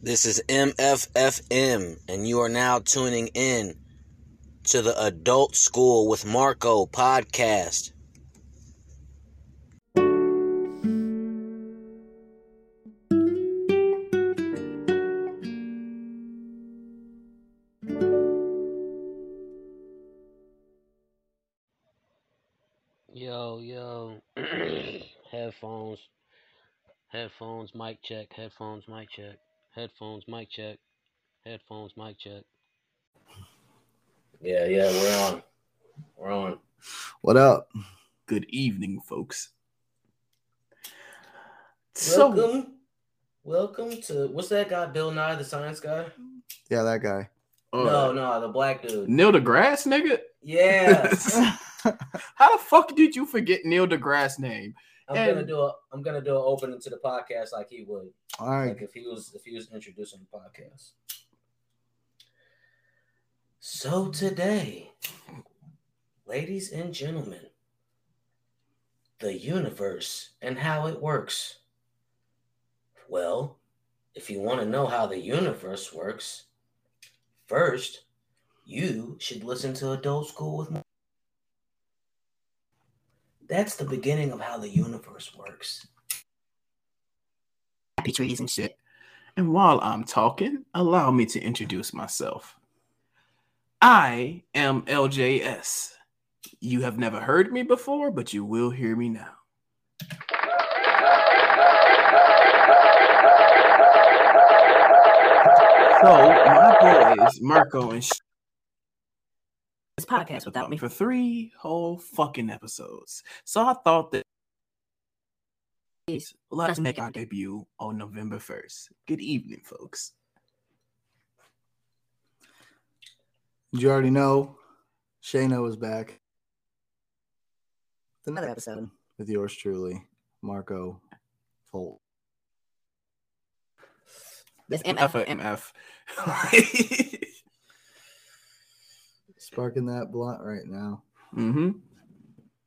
This is MFFM, and you are now tuning in to the Adult School with Marco podcast. Yo, yo, headphones, headphones, mic check, headphones, mic check, headphones, mic check, headphones, mic check. Yeah, yeah, we're on. We're on. What up? Good evening, folks. So, Welcome. Welcome to what's that guy? Bill Nye, the science guy? Yeah, that guy. uh, no, no, the black dude. Neil deGrasse, nigga. Yeah. How the fuck did you forget Neil deGrasse name? I'm gonna do a I'm gonna do an opening to the podcast like he would. All right. Like if he was if he was introducing the podcast. So today, ladies and gentlemen, the universe and how it works. Well, if you want to know how the universe works, first you should listen to Adult School with That's the beginning of how the universe works. Happy trees and shit. And while I'm talking, allow me to introduce myself. I am LJS. You have never heard me before, but you will hear me now. So, my boys, Marco and this podcast without me. for three whole fucking episodes. So I thought that let's make our debut on November 1st. Good evening, folks. You already know? Shayna was back Another episode. with yours truly, Marco Folt. This MF or MF. MF. Sparking that blunt right now. mm-hmm.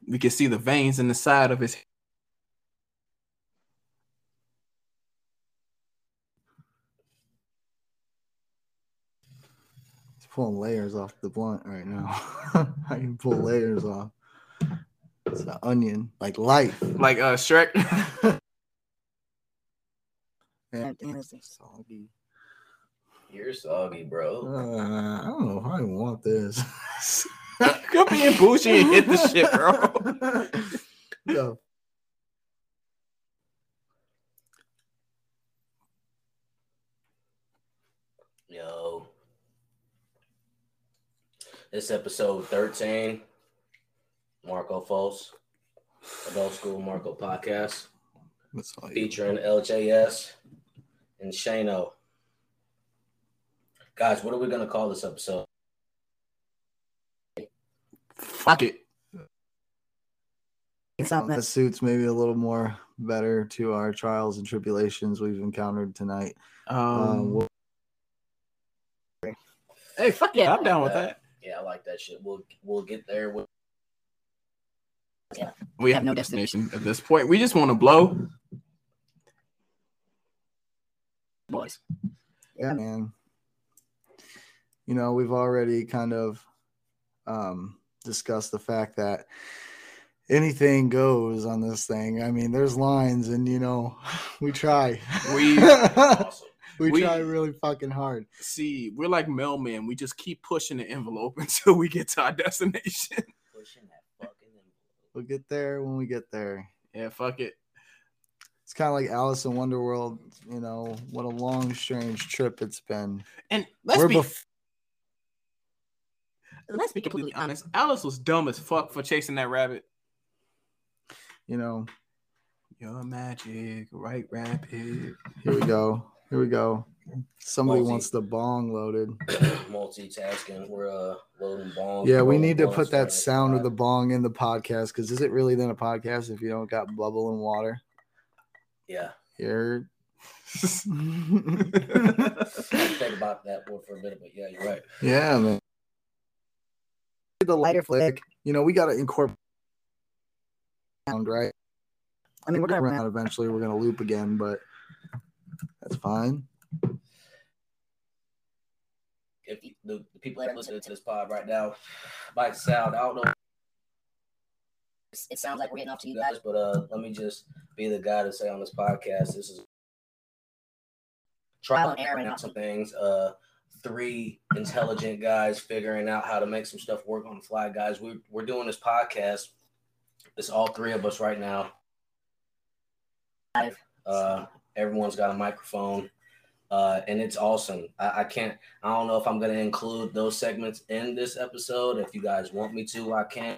We can see the veins in the side of his He's pulling layers off the blunt right now. I can pull layers off. It's an onion, like life. like uh Shrek. Man, Yeah, it's soggy. You're soggy, bro. Uh, I don't know if I want this. Come being bougie and hit the shit, bro. Yo, Yo. This episode 13. Marco Foss. Adult School Marco Podcast. Featuring LJS and Shano. Guys, what are we gonna call this episode? Fuck it. Something That suits maybe a little more better to our trials and tribulations we've encountered tonight. Um, Um, we'll- hey, fuck yeah. yeah, I'm down with that. Yeah, I like that shit. We'll we'll get there with We have no destination at this point. We just want to blow. boys. yeah, man. You know, we've already kind of um, discussed the fact that anything goes on this thing. I mean, there's lines, and you know, we try. We- awesome. we, we- try really fucking hard. See, we're like mailmen. We just keep pushing the envelope until we get to our destination. Pushing that fucking envelope. We'll get there when we get there. yeah, fuck it. It's kind of like Alice in Wonderworld. You know, what a long, strange trip it's been. And let's We're be bef- let's be completely honest. Alice was dumb as fuck for chasing that rabbit. you know, Your magic, right rapid. here we go. Here we go. Somebody Multi. wants the bong loaded. Multitasking. We're uh loading bombs. Yeah, we need to put that sound of the bong in the podcast because is it really then a podcast if you don't got bubble and water? Yeah. Here. I think about that one for a minute, but yeah, you're right. yeah, man. The lighter flick. You know, we got to incorporate sound, right? I mean, we're gonna Around eventually, we're gonna loop again, but that's fine. if you, the, the people that are listening to this pod right now might sound, I don't know It sounds like we're getting off to you you guys, guys. but uh, let me just be the guy to say on this podcast, this is Trial trial and error and out some things. Uh, three intelligent guys figuring out how to make some stuff work on the fly, guys. We're we're doing this podcast. It's all three of us right now. Uh, everyone's got a microphone. Uh, and it's awesome. I, I can't. I don't know if I'm gonna include those segments in this episode. If you guys want me to, I can.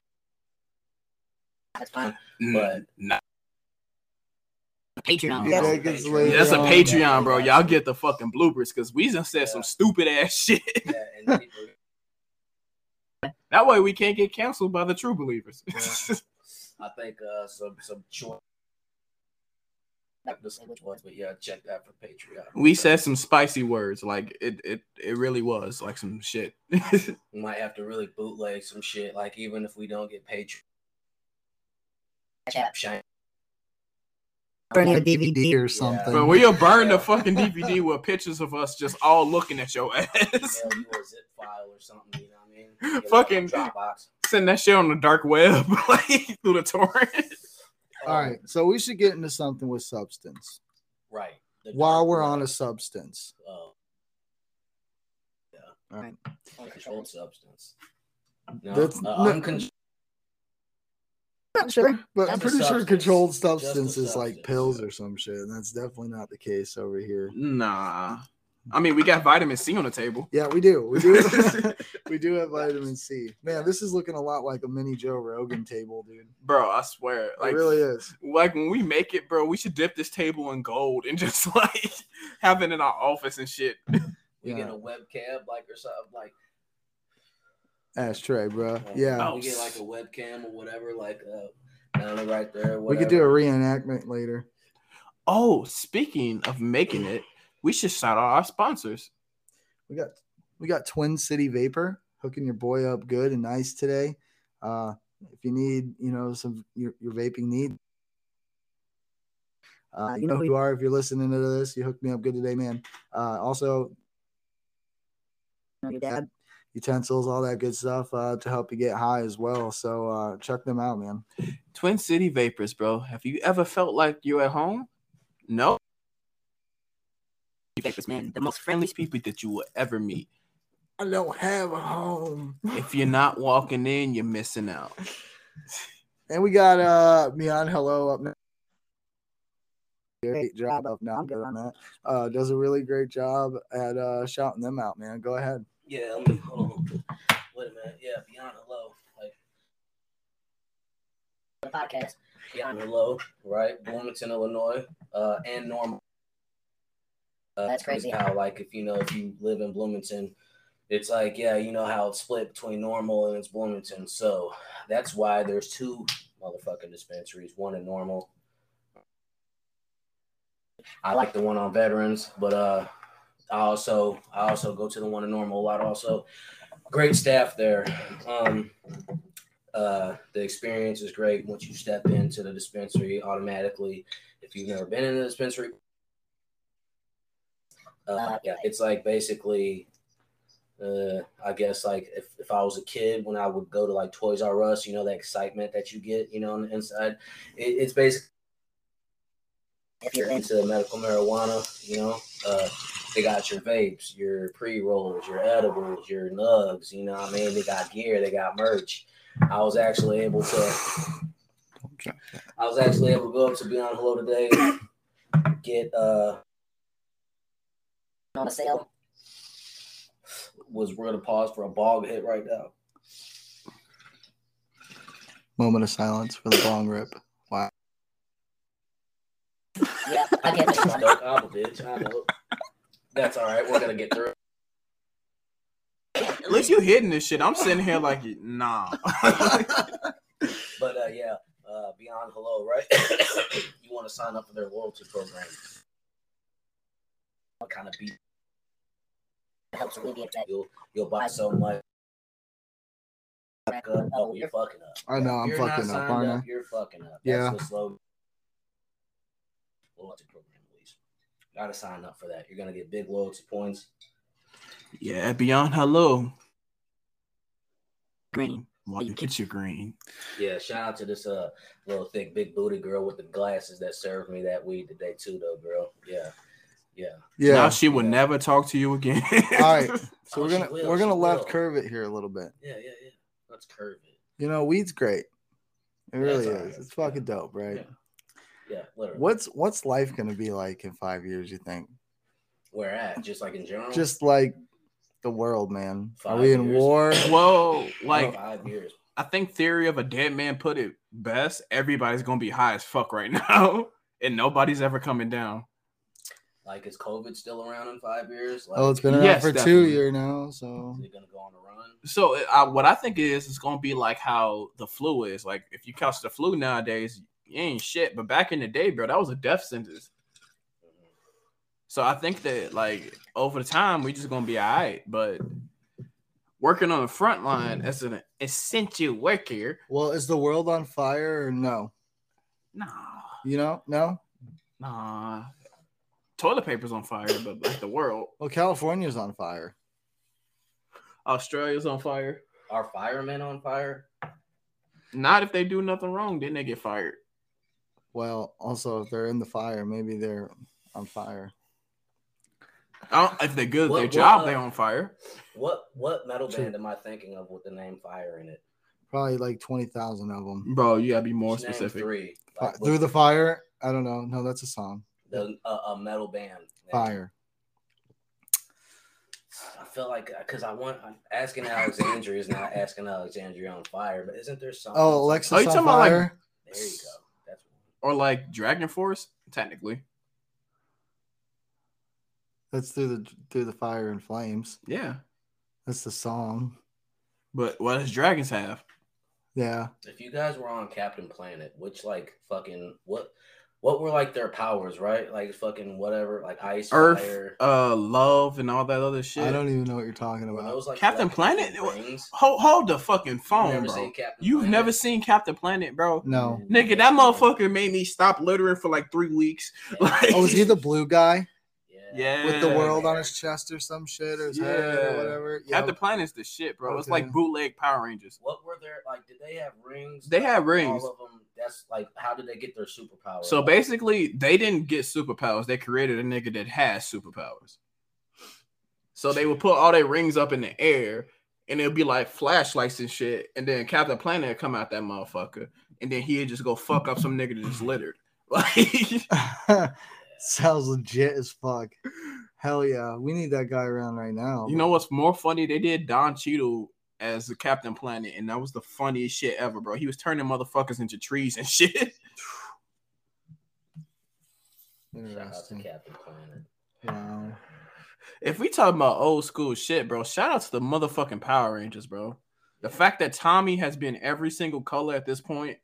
That's fine. But- Nah, Patreon. Yeah, That's a Patreon. that's a. Patreon, bro. Y'all get the fucking bloopers because we just said some stupid ass shit. Yeah, and that way we can't get canceled by the true believers. I think uh, some some short. This which ones, but yeah, check that for Patreon. we said some spicy words, like it, it, it really was like some shit. we might have to really bootleg some shit. Like even if we don't get Patreon, Chat. shine. Burning a DVD or something. but we'll burn the fucking DVD with pictures of us just all looking at your ass. Mail you a zip file or something. You know what I mean? Get Fucking- Dropbox. Send that shit on the dark web, like through the torrent. All right, so we should get into something with substance right. The while we're on a substance. uh, All right. uncontrolled substance. No, That's- uh, no- uncon- Not sure. But I'm Just a pretty sure controlled Just a substance like substance. pills or some shit, and that's definitely not the case over here. Nah, I mean we got vitamin C on the table. Yeah, we do. We do. we do have vitamin C. Man, this is looking a lot like a mini Joe Rogan table, dude. Bro, I swear, like it really is. like when we make it, bro, we should dip this table in gold and just like have it in our office and shit. we Yeah. get a webcam like or something like Ashtray, bro. uh, Yeah. Oh, we get like a webcam or whatever like uh down right there. We could do a reenactment later. Oh, speaking of making it, we should shout out our sponsors. We got we got Twin City Vapor hooking your boy up good and nice today. Uh, if you need, you know, some your, your vaping need, uh, you know who you are. If you're listening to this, you hooked me up good today, man. Uh, also, Your dad. Utensils, all that good stuff uh, to help you get high as well. So uh, check them out, man. Twin City Vapors, bro. Have you ever felt like you're at home? No. Vapors, man, the most friendliest people that you will ever meet. I don't have a home. If you're not walking in, you're missing out. And we got uh Beyond Hello up next. Great job up now. I'm good on that. Uh, does a really great job at uh shouting them out, man. Go ahead. Yeah, let me hold on. Wait a minute. Yeah, beyond hello. Like The podcast. beyond hello, right? Bloomington, Illinois, uh, and Normal. Uh, That's crazy. How like if you know if you live in Bloomington, it's like yeah, you know how it's split between Normal and it's Bloomington. So that's why there's two motherfucking dispensaries. One in Normal. I like the one on Veterans, but uh, I also I also go to the one in Normal a lot. Also, great staff there. Um, uh, the experience is great once you step into the dispensary automatically. If you've never been in the dispensary, uh, yeah, it's like basically, uh, I guess like if, if I was a kid when I would go to like Toys R Us, you know, that excitement that you get, you know, on the inside. It, it's basically If you're into into medical marijuana, you know, uh, they got your vapes, your pre rolls, your edibles, your nugs. You know, what I mean, they got gear, they got merch. I was actually able to. I was actually able to go up to Beyond Hello today, get uh on a sale. was we're gonna pause for a bog hit right now. Moment of silence for the bong rip. Wow. Yeah, I get it. Dope album, bitch. I know. That's all right. We're gonna get through. it. At least you hitting this shit. I'm sitting here like, nah. But uh, yeah, uh, Beyond Hello, right? you want to sign up for their loyalty program? What kind of beat It helps alleviate that. you'll you'll buy so much? Oh, you're fucking up. I know, I'm If you're not fucking up, signed aren't I? You're fucking up. Yeah. That's the slogan. Loyalty program, please. Gotta sign up for that. You're gonna get big loads of points. Yeah, beyond hello. Green. While you get your green. Yeah, shout out to this uh little thick big booty girl with the glasses that served me that weed today too though, girl. Yeah. Yeah. Yeah. Now she will Yeah. never talk to you again. All right. So Oh, we're gonna will, we're gonna she left will. curve it here a little bit. Yeah, yeah, yeah. Let's curve it. You know, weed's great. It really it's is. right. It's fucking dope, right? Yeah. Yeah, literally. What's what's life gonna be like in five years? You think? Where at? Just like in general? Just like the world, man. Are Five we in years. war? Whoa, like five years. I think theory of a dead man put it best. Everybody's gonna be high as fuck right now, and nobody's ever coming down. Like is COVID still around in five years? Like, Oh, it's been around Yes, for two definitely. year now. So is it gonna go on a run? So uh, what I think is it's gonna be like how the flu is. Like if you catch the flu nowadays, you ain't shit. But back in the day, bro, that was a death sentence. So I think that like over the time we just gonna be all right. But working on the front line as an essential worker, well, is the world on fire or no? nah, You know, no. nah. Toilet paper's on fire, but like the world, Well, California's on fire. Australia's on fire. Are firemen on fire? Not if they do nothing wrong, then they get fired. Well, also if they're in the fire, maybe they're on fire. I if they're good at What- their what, job, uh, they're on fire. What what metal Sure. band am I thinking of with the name Fire in it? Probably like twenty thousand of them. Bro, you gotta be more Just name specific. Three. Fi- Like, Through with the fire. I don't know. No, that's a song. the a, a metal band. name. Fire. I feel like because I want I'm asking Alexandria is not asking Alexandria on fire, but isn't there something? Oh, Alexis Oh, you on talking about, like- fire. There you go. That's Or like Dragon Force, technically. That's through the through the fire and flames. Yeah. That's the song. But what does dragons have? Yeah. if you guys were on Captain Planet, which like fucking what what were like their powers, right? Like fucking whatever, like ice, Earth, fire. uh, love, and all that other shit. I don't even know what you're talking about. those like Captain electric Planet? rings? Hold, hold the fucking You've phone, never bro. seen Captain You've Planet? never seen Captain Planet, bro. No. Nigga, that motherfucker made me stop littering for like three weeks. Yeah. Like, Oh, is he the blue guy Yeah. with the world on his chest or some shit or his head or Yeah. whatever? Yeah. Captain Planet's the shit, bro. It's Okay. like bootleg Power Rangers. What were their like? Did they have rings? They Like, had rings. All of them. That's like, how did they get their superpowers? So basically, they didn't get superpowers. They created a nigga that has superpowers. So they would put all their rings up in the air, and it'd be like flashlights and shit. And then Captain Planet would come out that motherfucker, and then he'd just go fuck up some nigga that just littered. Like, Sounds legit as fuck. Hell yeah. We need that guy around right now. you know what's more funny? They did Don Cheadle as the Captain Planet, and that was the funniest shit ever, bro. He was turning motherfuckers into trees and shit. shout out to Captain Planet. Wow. If we talk about old school shit, bro, shout out to the motherfucking Power Rangers, bro. The fact that Tommy has been every single color at this point,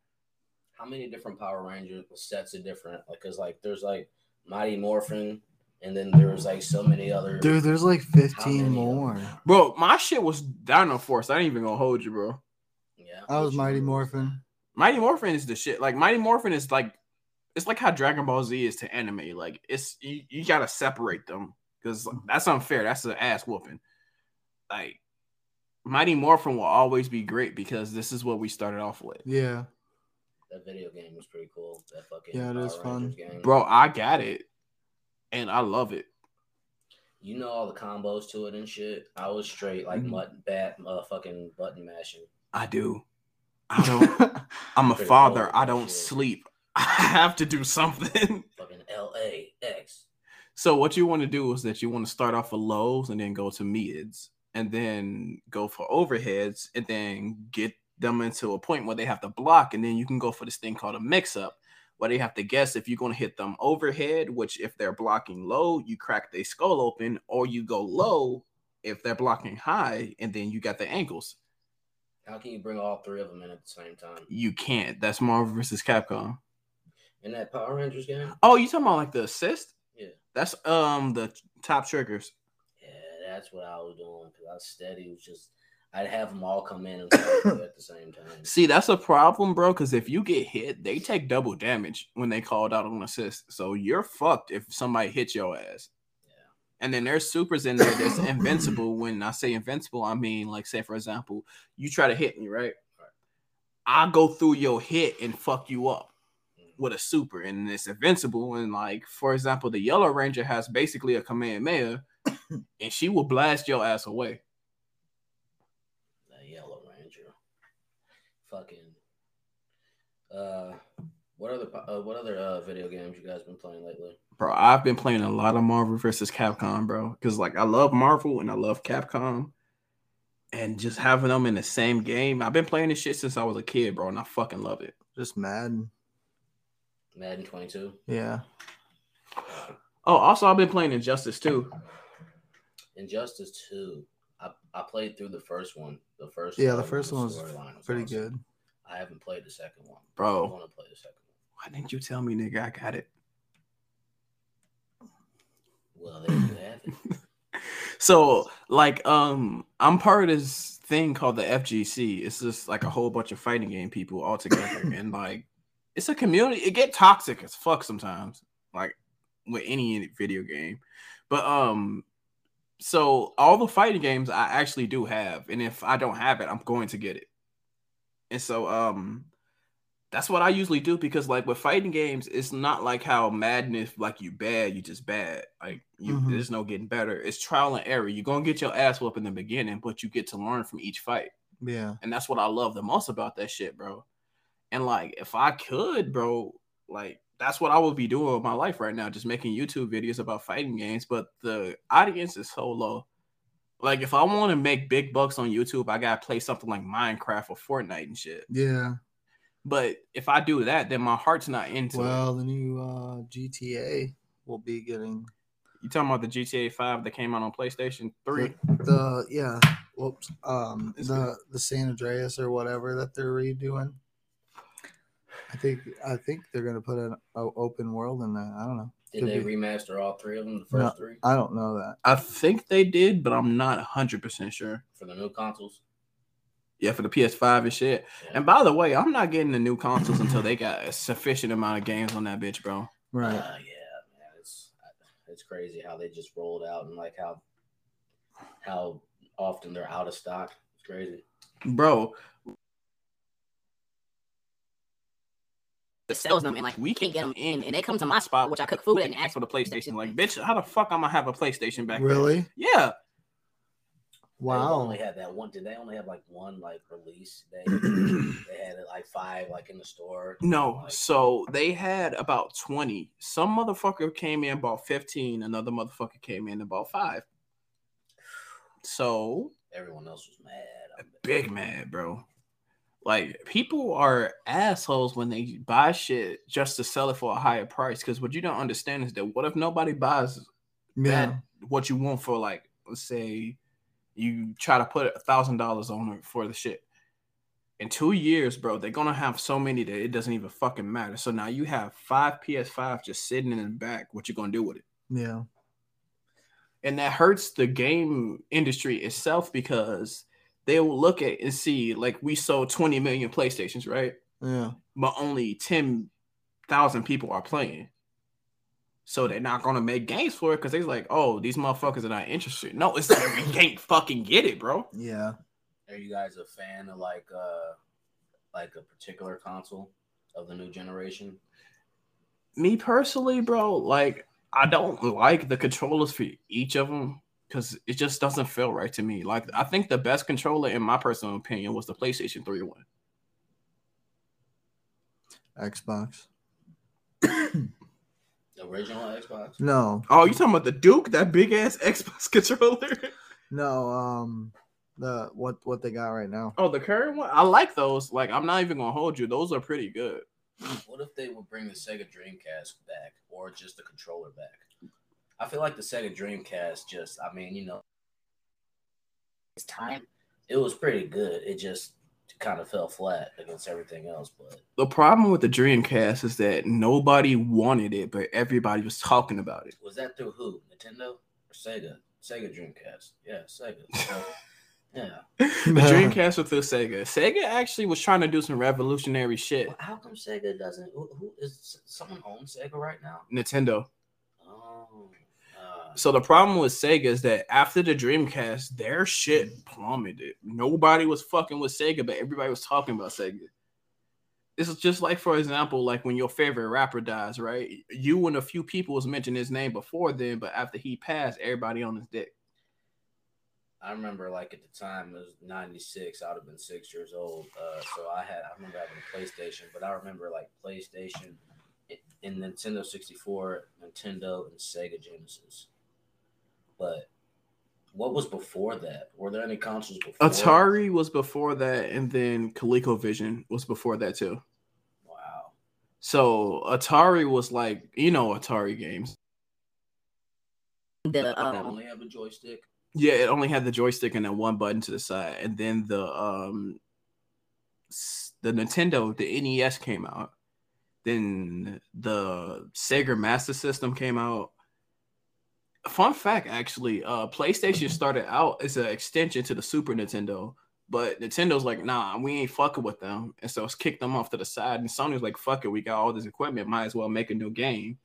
How many different Power Ranger sets are different? Like, cause like there's like Mighty Morphin, and then there was like so many other. Dude, there's like 15 more. them? bro. My shit was Dino Force. I ain't even gonna hold you, bro. Yeah, I was Mighty Morphin. Mighty Morphin is the shit. Like Mighty Morphin is like, it's like how Dragon Ball Z is to anime. Like it's you, you gotta separate them because that's unfair. That's an ass whooping. Like Mighty Morphin will always be great because this is what we started off with. Yeah. That video game was pretty cool. That fucking Yeah, it Power is fun. Game. Bro, I got it, and I love it. You know all the combos to it and shit. I was straight like Mhm. mut bat motherfucking button mashing. I do. I don't. I'm a Pretty father. I don't shit. sleep. I have to do something. Fucking L A X. So what you want to do is that you want to start off with lows and then go to mids and then go for overheads and then get them into a point where they have to block and then you can go for this thing called a mix up where they have to guess if you're going to hit them overhead which if they're blocking low you crack their skull open or you go low if they're blocking high and then you got the ankles How can you bring all three of them in at the same time? you can't that's Marvel versus Capcom In that Power Rangers game? oh you talking about like the assist Yeah. that's um the top triggers Yeah, that's what I was doing because I was steady. Was just I'd have them all come in and at the same time. See, that's a problem, bro. Because if you get hit, they take double damage when they called out on assist. So you're fucked if somebody hits your ass. And then there's supers in there that's invincible. When I say invincible, I mean like say for example, you try to hit me, right? I go through your hit and fuck you up mm-hmm. with a super, and it's invincible. And like for example, the Yellow Ranger has basically a command mayor, and she will blast your ass away. That Yellow Ranger. Fucking. Uh, what other uh, what other uh, video games you guys been playing lately? Bro, I've been playing a lot of Marvel versus Capcom, bro. Because like I love Marvel and I love Capcom. And just having them in the same game. I've been playing this shit since I was a kid, bro, and I fucking love it. Just Madden. Madden 22. Yeah. Oh, also I've been playing Injustice too. Injustice 2. I, I played through the first one. The first Yeah, the first one was was Pretty awesome. good. I haven't played the second one. Bro. I want to play the second one. why didn't you tell me, nigga? I got it. Well, there you have it. So, like, um, I'm part of this thing called the FGC. It's just like a whole bunch of fighting game people all together, and like, it's a community. It get toxic as fuck sometimes, like with any video game. But um, so all the fighting games I actually do have, and if I don't have it, I'm going to get it. And so um, that's what I usually do because like with fighting games, it's not like how madness like you bad, you just bad. Like you Mhm. there's no getting better. It's trial and error. You're gonna get your ass whooped in the beginning, but you get to learn from each fight. Yeah. And that's what I love the most about that shit, bro. And like if I could, bro, like that's what I would be doing with my life right now, just making YouTube videos about fighting games. But the audience is so low. Like if I want to make big bucks on YouTube, I gotta play something like Minecraft or Fortnite and shit. Yeah. But if I do that, then my heart's not into it. Well, the new uh, GTA will be getting You talking about the GTA 5 that came out on PlayStation 3? the yeah. Whoops. Um, It's the the San Andreas or whatever that they're redoing. I think I think they're gonna put an open world in that. I don't know. Did they be. remaster all three of them? The first No. three I don't know that. I think they did, but I'm not 100% sure. for the new consoles? Yeah, for the PS5 and shit. Yeah. And by the way, I'm not getting the new consoles until they got a sufficient amount of games on that bitch, bro. Right. Uh, yeah, man, it's it's crazy how they just rolled out and like how how often they're out of stock. It's crazy. Bro, It sells them and like we can't get them in, and they come to my spot, which I cook food and ask ask for the PlayStation. Like, bitch, how the fuck I'm gonna have a PlayStation back there? Really? Yeah. They Wow. only had that one. Did they only have like one like release day? they had like five like in the store. No, Like, so they had about 20. Some motherfucker came in about 15, another motherfucker came in about five. So everyone else was mad. I bet. big mad, bro. Like people are assholes when they buy shit just to sell it for a higher price. Because what you don't understand is that what if nobody buys Yeah. that what you want for like let's say you try to put a thousand dollars on it for the shit. In two years, bro, they're gonna have so many that it doesn't even fucking matter. So now you have five PS5 just sitting in the back. What you gonna do with it? Yeah. and that hurts the game industry itself because they will look at and see like we sold 20 million PlayStations, right? Yeah. But only 10,000 people are playing. So they're not gonna make games for it because they're like, oh, these motherfuckers are not interested. No, it's that we can't fucking get it, bro. Yeah. Are you guys a fan of like uh like a particular console of the new generation? Me personally, bro, like I don't like the controllers for each of them because it just doesn't feel right to me. Like I think the best controller, in my personal opinion, was the PlayStation 3 one. Xbox. The original Xbox? No. Oh, you talking about the Duke, that big ass Xbox controller? No. Um. The what what they got right now? oh, the current one. I like those. Like, I'm not even gonna hold you. Those are pretty good. What if they would bring the Sega Dreamcast back or just the controller back? I feel like the Sega Dreamcast just, I mean, you know, It's time. it was pretty good. It just kind of fell flat against everything else. But The problem with the Dreamcast is that nobody wanted it, but everybody was talking about it. was that through who? Nintendo or Sega? Sega Dreamcast. Yeah, Sega. Yeah. The Dreamcast was through Sega. Sega actually was trying to do some revolutionary shit. Well, how come Sega doesn't? Who, who is someone owns Sega right now? Nintendo. So the problem with Sega is that after the Dreamcast, their shit plummeted. Nobody was fucking with Sega, but everybody was talking about Sega. This is just like, for example, like when your favorite rapper dies, right? You and a few people was mentioning his name before then, but after he passed, everybody on his dick. I remember like at the time it was '96. I would have been six years old. Uh, so I had I remember having a PlayStation, but I remember like PlayStation, in Nintendo 64, Nintendo, and Sega Genesis. But what was before that? Were there any consoles before? Atari was before that, and then ColecoVision was before that too. Wow. So Atari was like, you know, Atari games. The Did um, that only have a joystick? Yeah, it only had the joystick and then one button to the side, and then the um the Nintendo, the NES came out. Then the Sega Master System came out. Fun fact, actually, uh, PlayStation started out as an extension to the Super Nintendo, but Nintendo's like, nah, we ain't fucking with them, and so it's kicked them off to the side. And Sony's like, fuck it, we got all this equipment, might as well make a new game.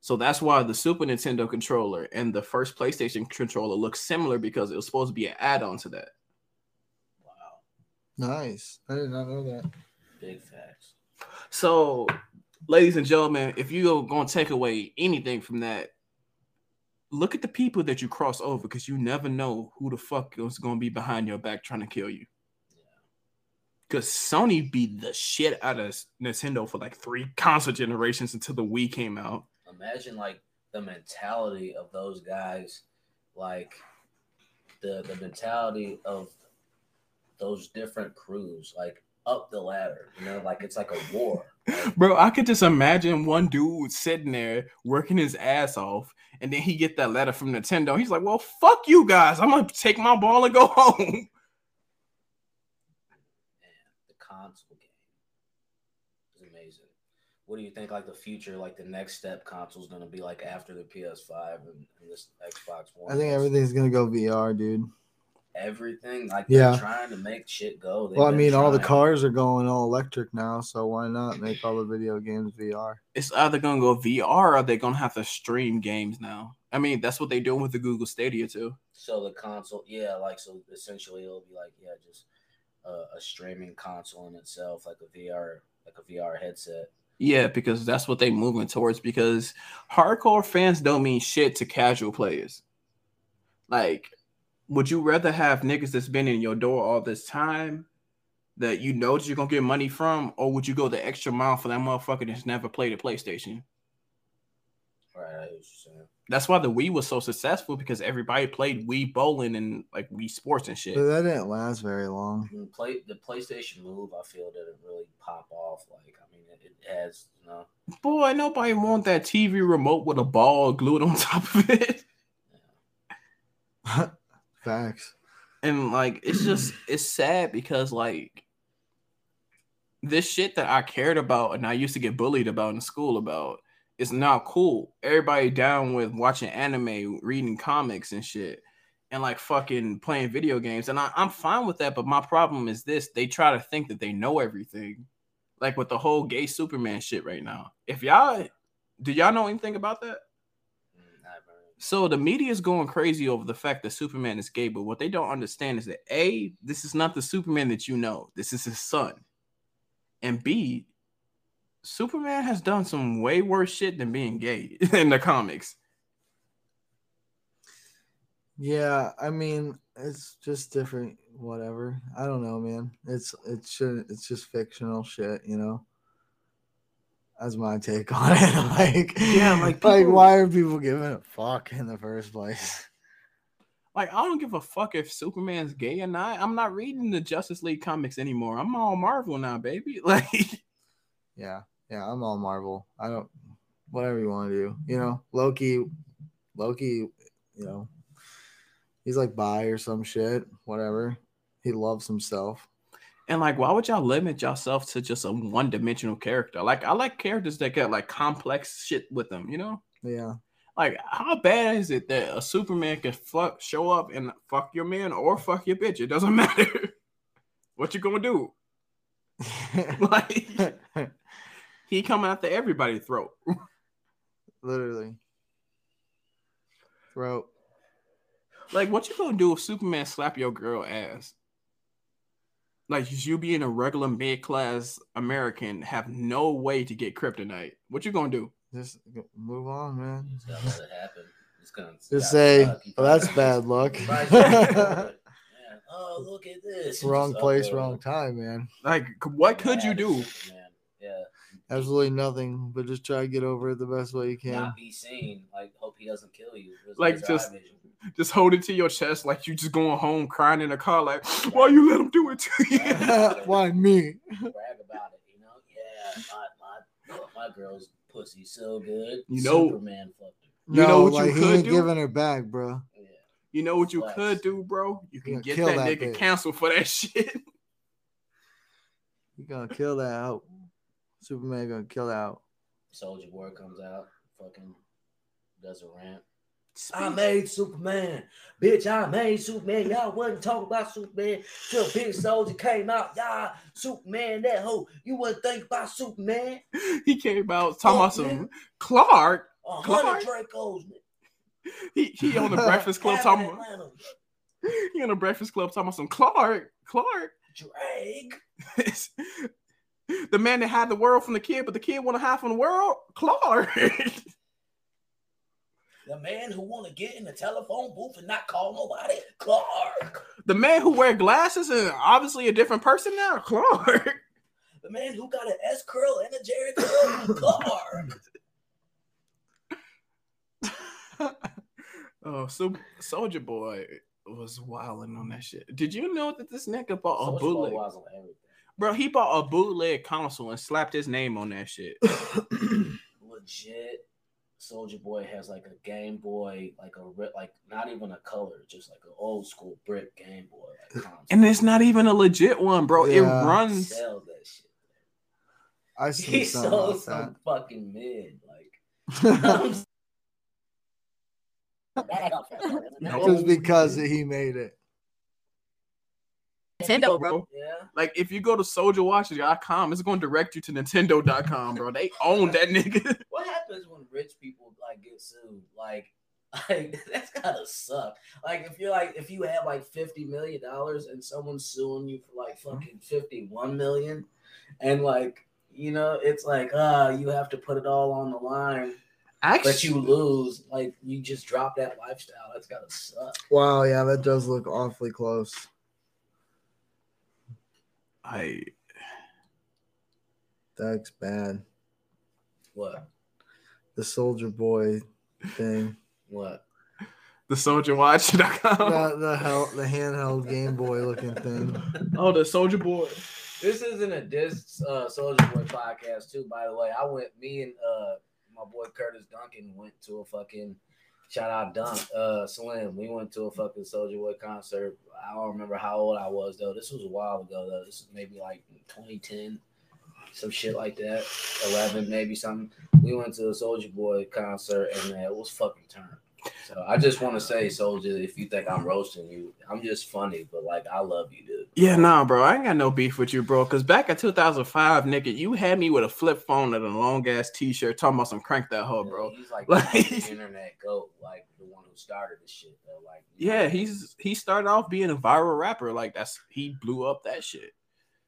So that's why the Super Nintendo controller and the first PlayStation controller look similar because it was supposed to be an add-on to that. Wow. Nice. I did not know that. Big facts. So, ladies and gentlemen, if you're going to take away anything from that, look at the people that you cross over because you never know who the fuck is going to be behind your back trying to kill you. Because Sony beat the shit out of Nintendo for like three console generations until the Wii came out. Imagine like the mentality of those guys, like the the mentality of those different crews, like up the ladder. You know, like it's like a war. Like, Bro, I could just imagine one dude sitting there working his ass off, and then he get that letter from Nintendo. He's like, "Well, fuck you guys. I'm gonna take my ball and go home." man, the console game is amazing. What do you think? Like the future, like the next step console is going to be like after the PS5 and, and this Xbox One. I think everything's gonna go VR, dude. Everything like Yeah. they're trying to make shit go. They've Well, I been mean, all the cars are going all electric now, so why not make all the video games VR? It's either gonna go VR or they're gonna have to stream games now. I mean, that's what they're doing with the Google Stadia too. So the console, yeah, like so essentially it'll be like yeah, just uh, a streaming console in itself, like a VR, like a VR headset. Yeah, because that's what they're moving towards. Because hardcore fans don't mean shit to casual players. Like, would you rather have niggas that's been in your door all this time that you know that you're gonna get money from, or would you go the extra mile for that motherfucker that's never played a PlayStation? Right, I hear what you're saying. That's why the Wii was so successful because everybody played Wii bowling and like Wii sports and shit. But that didn't last very long. I mean, play the PlayStation Move. I feel didn't really pop off. Like I mean, it, it has you know. Boy, nobody want that TV remote with a ball glued on top of it. Facts. and like it's just it's sad because like this shit that I cared about and I used to get bullied about in school about is not cool. Everybody down with watching anime, reading comics and shit, and like fucking playing video games. And I, I'm fine with that, but my problem is this: they try to think that they know everything, like with the whole gay Superman shit right now. If y'all do y'all know anything about that? So the media is going crazy over the fact that Superman is gay, but what they don't understand is that A, this is not the Superman that you know. This is his son. And B, Superman has done some way worse shit than being gay in the comics. Yeah, I mean, it's just different. Whatever. I don't know, man. It's it's it's just fictional shit, you know. That's my take on it. like, Yeah, like, like why are people giving a fuck in the first place? Like, I don't give a fuck if Superman's gay or not. I'm not reading the Justice League comics anymore. I'm all Marvel now, baby. Like, Yeah, yeah, I'm all Marvel. I don't, whatever you want to do, you know. Loki, Loki, you know, he's like bi or some shit. Whatever. He loves himself. And like, why would y'all limit yourself to just a one-dimensional character? Like, I like characters that got like complex shit with them, you know? Yeah. Like, how bad is it that a Superman can fuck show up and fuck your man or fuck your bitch? It doesn't matter. what you gonna do? Like, he coming after everybody's throat. Literally. throat. Like, what you gonna do if Superman slap your girl ass? Like, you being a regular mid class American have no way to get kryptonite. What you gonna do? Just move on, man. Just gotta let it happen. It's gonna it's Just say, suck. You "Oh, that's bad luck." you probably just ignore it. Yeah. Oh, look at this. You wrong place, upload wrong time, man. Like, what could you do? at Superman. Yeah. Absolutely nothing, but just try to get over it the best way you can. Not be seen. Like, hope he doesn't kill you. Like, just- vision. Just hold it to your chest, like you just going home crying in the car, like, why you let him do it to you? Why me? brag about it, you know? Yeah, my my my girl's pussy so good. You know- Superman fucked her. You know what you like, he could ain't do? giving her back, bro. Yeah. You know what you Flex. could do, bro? You can get that, that nigga bitch. canceled for that shit. You gonna kill that out. Superman gonna kill that out. Soulja Boy comes out, fucking does a rant. I made Superman. Bitch, I made Superman. Y'all wasn't talking about Superman till Big Soldier came out. Y'all, Superman, that hoe. You wouldn't think about Superman. he came out talking about some man. Clark. A Clark? Dracos. He he on the Breakfast Club talking about, he on the Breakfast Club talking about some Clark. Clark. Drake. the man that had the world from the kid, but the kid want to hide from the world. Clark. The man who want to get in the telephone booth and not call nobody. Clark. the man who wear glasses and obviously a different person now. Clark. The man who got an S curl and a Jerry curl. Clark. oh, so Soulja Boy was wilding on that shit. Did you know that this nigga bought a Soulja Boy bootleg? was on everything. Bro, he bought a bootleg console and slapped his name on that shit. Legit. Soulja Boy has like a Game Boy, like a ri- like not even a color, just like an old school brick Game Boy. Like. And it's not even a legit one, bro. It Yeah. He runs. sells that shit. I see He sold about some fucking mid. Like that. No. Just because he made it. Nintendo, bro. yeah. Like if you go to soldierwatches.com, it's going to direct you to Nintendo.com, bro. They own that nigga. What happens when rich people like get sued? Like, like that's gotta suck. Like if you're like if you have like fifty million dollars and someone's suing you for like fucking fifty one million, and like you know it's like uh you have to put it all on the line, Actually, but you lose. Like you just drop that lifestyle. That's gotta suck. Wow, yeah, that does look awfully close. I That's bad. What? The soldier boy thing. What? the soldierwatch.com. the the hell the handheld Game Boy looking thing. oh, the soldier boy. This isn't a diss uh, Soulja Boy podcast too. By the way, I went. Me and uh, my boy Curtis Duncan went to a fucking shout out Dunk uh, Slim. We went to a fucking Soulja Boy concert. I don't remember how old I was though. This was a while ago though. This is maybe like 2010, some shit like that. 11 maybe something. We went to a Soulja Boy concert and man, it was fucking turned. So I just want to say, Soulja, if you think I'm roasting you, I'm just funny, but like I love you, dude. Yeah, nah, bro. I ain't got no beef with you, bro. Cause back in 2005, nigga, you had me with a flip phone and a long ass t-shirt talking about some crank that hoe, Yeah, bro. He's like, Like- the internet goat, like the one who started the shit though. Like you know, Yeah, he's he started off being a viral rapper. Like that's he blew up that shit.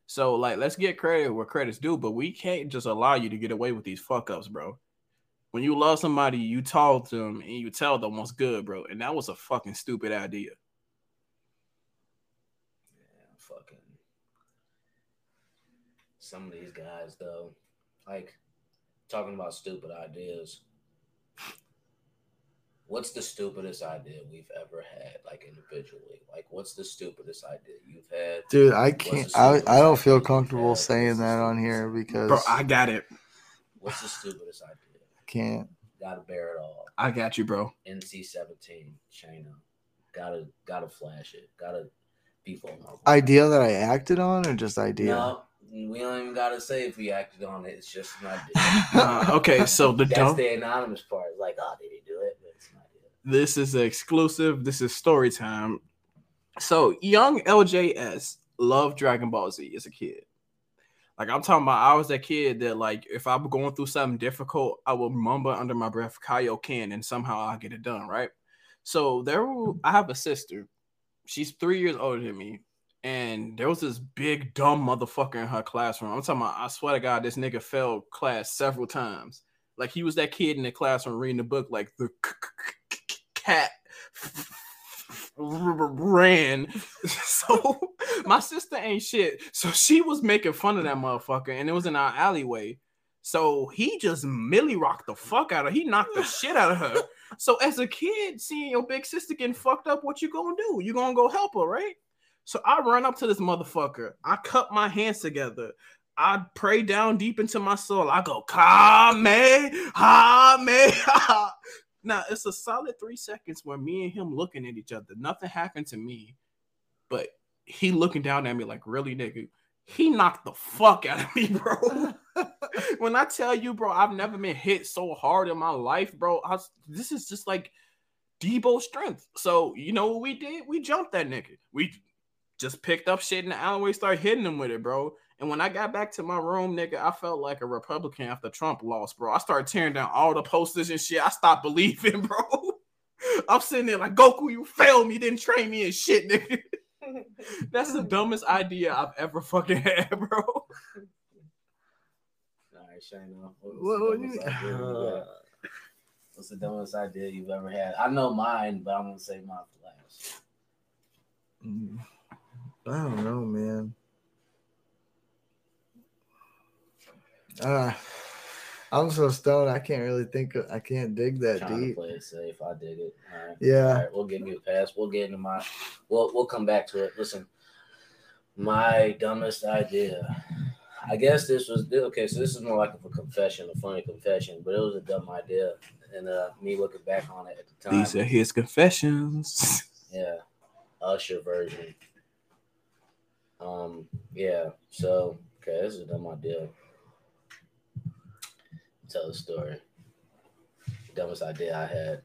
So like let's get credit where credit's due, but we can't just allow you to get away with these fuck ups, bro. When you love somebody, you talk to them and you tell them what's good, bro. And that was a fucking stupid idea. yeah, fucking some of these guys though, like talking about stupid ideas. What's the stupidest idea we've ever had, like individually? Like, what's the stupidest idea you've had? Dude, I can't I, I don't feel comfortable saying that on here because Bro, I got it. What's the stupidest idea? Can't. Gotta bear it all. I got you, bro. NC seventeen, China. Gotta gotta flash it. Gotta be vulnerable. Idea that I acted on or just idea? No, we don't even gotta say if we acted on it. It's just an idea. Uh, okay, so the That's dumb the anonymous part. It's like, oh, did he do it? But it's an this is exclusive. This is story time. So young LJS loved Dragon Ball Z as a kid. Like I'm talking about, I was that kid that like if I'm going through something difficult, I will mumble under my breath Kaioken and somehow I'll get it done, right? So there, I have a sister. She's three years older than me, and there was this big dumb motherfucker in her classroom. I'm talking about. I swear to God, this nigga failed class several times. Like he was that kid in the classroom reading the book, like the cat ran. So my sister ain't shit. So she was making fun of that motherfucker, and it was in our alleyway. So he just milly rocked the fuck out of her. He knocked the shit out of her. So as a kid, seeing your big sister getting fucked up, what you gonna do? You gonna go help her, right? So I run up to this motherfucker. I cut my hands together. I pray down deep into my soul. I go, Kame, Hame. now it's a solid three seconds where me and him looking at each other. Nothing happened to me, but he looking down at me like, really, nigga. He knocked the fuck out of me, bro. when I tell you, bro, I've never been hit so hard in my life, bro. I was, this is just like Debo strength. So you know what we did? We jumped that nigga. We just picked up shit in the alleyway, started hitting him with it, bro. And when I got back to my room, nigga, I felt like a Republican after Trump lost, bro. I started tearing down all the posters and shit. I stopped believing, bro. I'm sitting there like Goku, you failed me, didn't train me and shit, nigga. That's the dumbest idea I've ever fucking had, bro. All right, Shayna. What's, What- the what dumbest idea you got? What's the dumbest idea you've ever had? I know mine, but I'm gonna say mine for last. Mm, I don't know, man. Uh, I'm so stoned. I can't really think. Of, I can't dig that Trying to deep. play it safe. I dig it. All right. Yeah. All right, we'll give you a pass. We'll get into my. We'll we'll come back to it. Listen, my dumbest idea. I guess this was okay. So this is more like a confession, a funny confession, but it was a dumb idea. And uh, me looking back on it at the time. These are his confessions. Yeah, Usher version. Um, yeah. So okay, this is a dumb idea. Tell the story. Dumbest idea I had.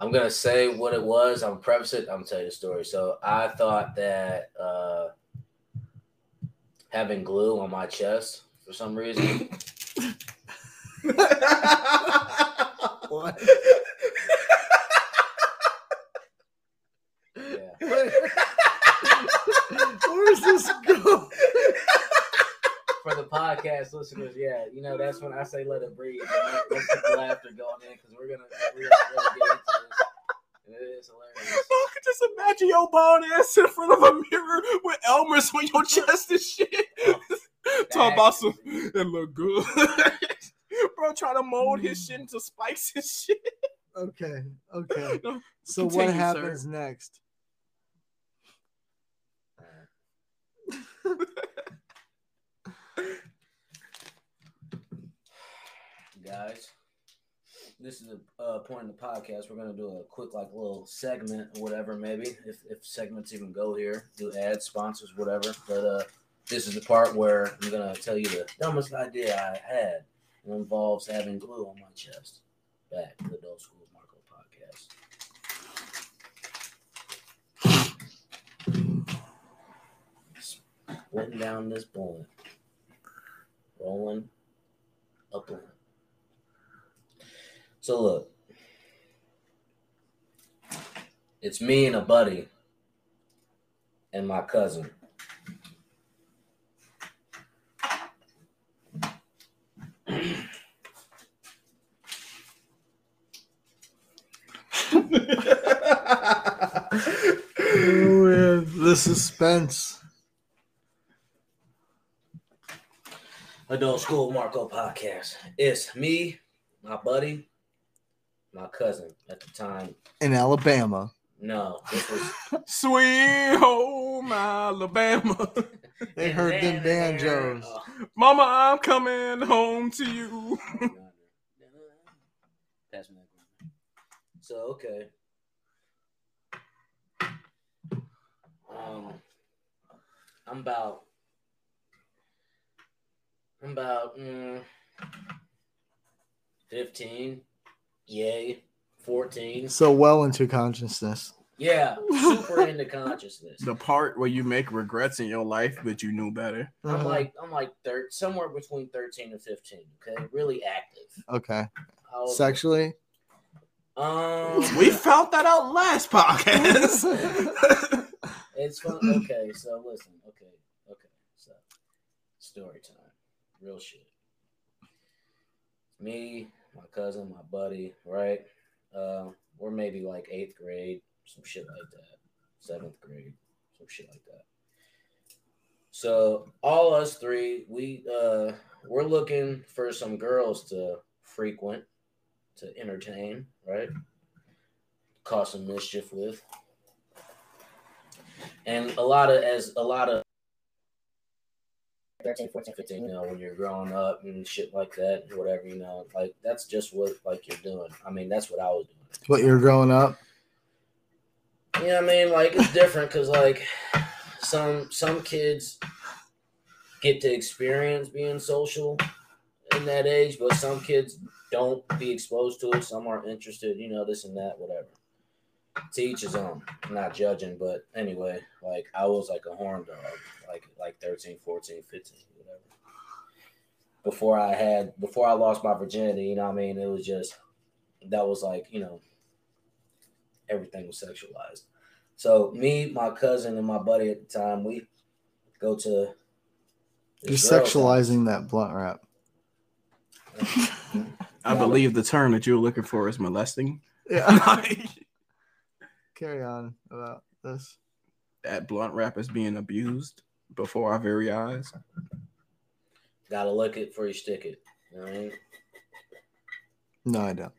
I'm gonna say what it was. I'm preface it. I'm gonna tell you the story. So I thought that uh, having glue on my chest for some reason. What? Yeah. Where's this go? for the podcast listeners, yeah, you know that's when I say let it breathe. Let's let's keep the laughter going in because we're gonna we're gonna really get into this. It is hilarious. I could just imagine your bald ass in front of a mirror with Elmer's on your chest and shit. Talk about some it look good. Bro, trying to mold his shit into spikes and shit. Okay. Okay. No, So continue, what sir. happens next? Guys, this is a uh, point in the podcast. We're gonna do a quick like little segment or whatever, maybe if if segments even go here. Do ads, sponsors, whatever. But uh, this is the part where I'm gonna tell you the dumbest idea I had. It involves having glue on my chest. Back to the Adult School Marco podcast. Splitting down this blunt, rolling up blunt. So look, it's me and a buddy and my cousin. Man. The suspense. Adult School Marco podcast. It's me, my buddy, my cousin at the time. In Alabama. No, this was Sweet home Alabama. They heard them banjos. Mama, I'm coming home to you. Pass me. So okay. Um, I'm about. I'm about mm, fifteen. Yay, fourteen. So well into consciousness. Yeah, super into consciousness. The part where you make regrets in your life, but you knew better. I'm Uh-huh. like I'm like thir- somewhere between thirteen and fifteen. Okay, really active. okay. Was- Sexually. Um, We found that out last podcast. It's fun. Okay, so listen. Okay, okay. So, story time. Real shit. Me, my cousin, my buddy, right? Uh, we're maybe like eighth grade, some shit like that. Seventh grade, some shit like that. So all us three, we uh, we're looking for some girls to frequent, to entertain, right? Cause some mischief with and a lot of as a lot of 13 14 15 you know when you're growing up and shit like that whatever you know like that's just what like you're doing. I mean that's what i was doing. What you're growing up? you know what i mean? Like it's different because like some some kids get to experience being social in that age but some kids don't be exposed to it. Some aren't interested you know this and that whatever. To each his own. I'm not judging but anyway like i was like a horn dog like like 13 14 15 whatever before i had before i lost my virginity you know what i mean it was just that was like you know everything was sexualized so me my cousin and my buddy at the time we go to You're this girl's sexualizing that blunt wrap. I believe the term that you're looking for is molesting. Yeah. Carry on about this. that blunt wrap is being abused before our very eyes. gotta look it before you stick it you know what i mean No, I don't.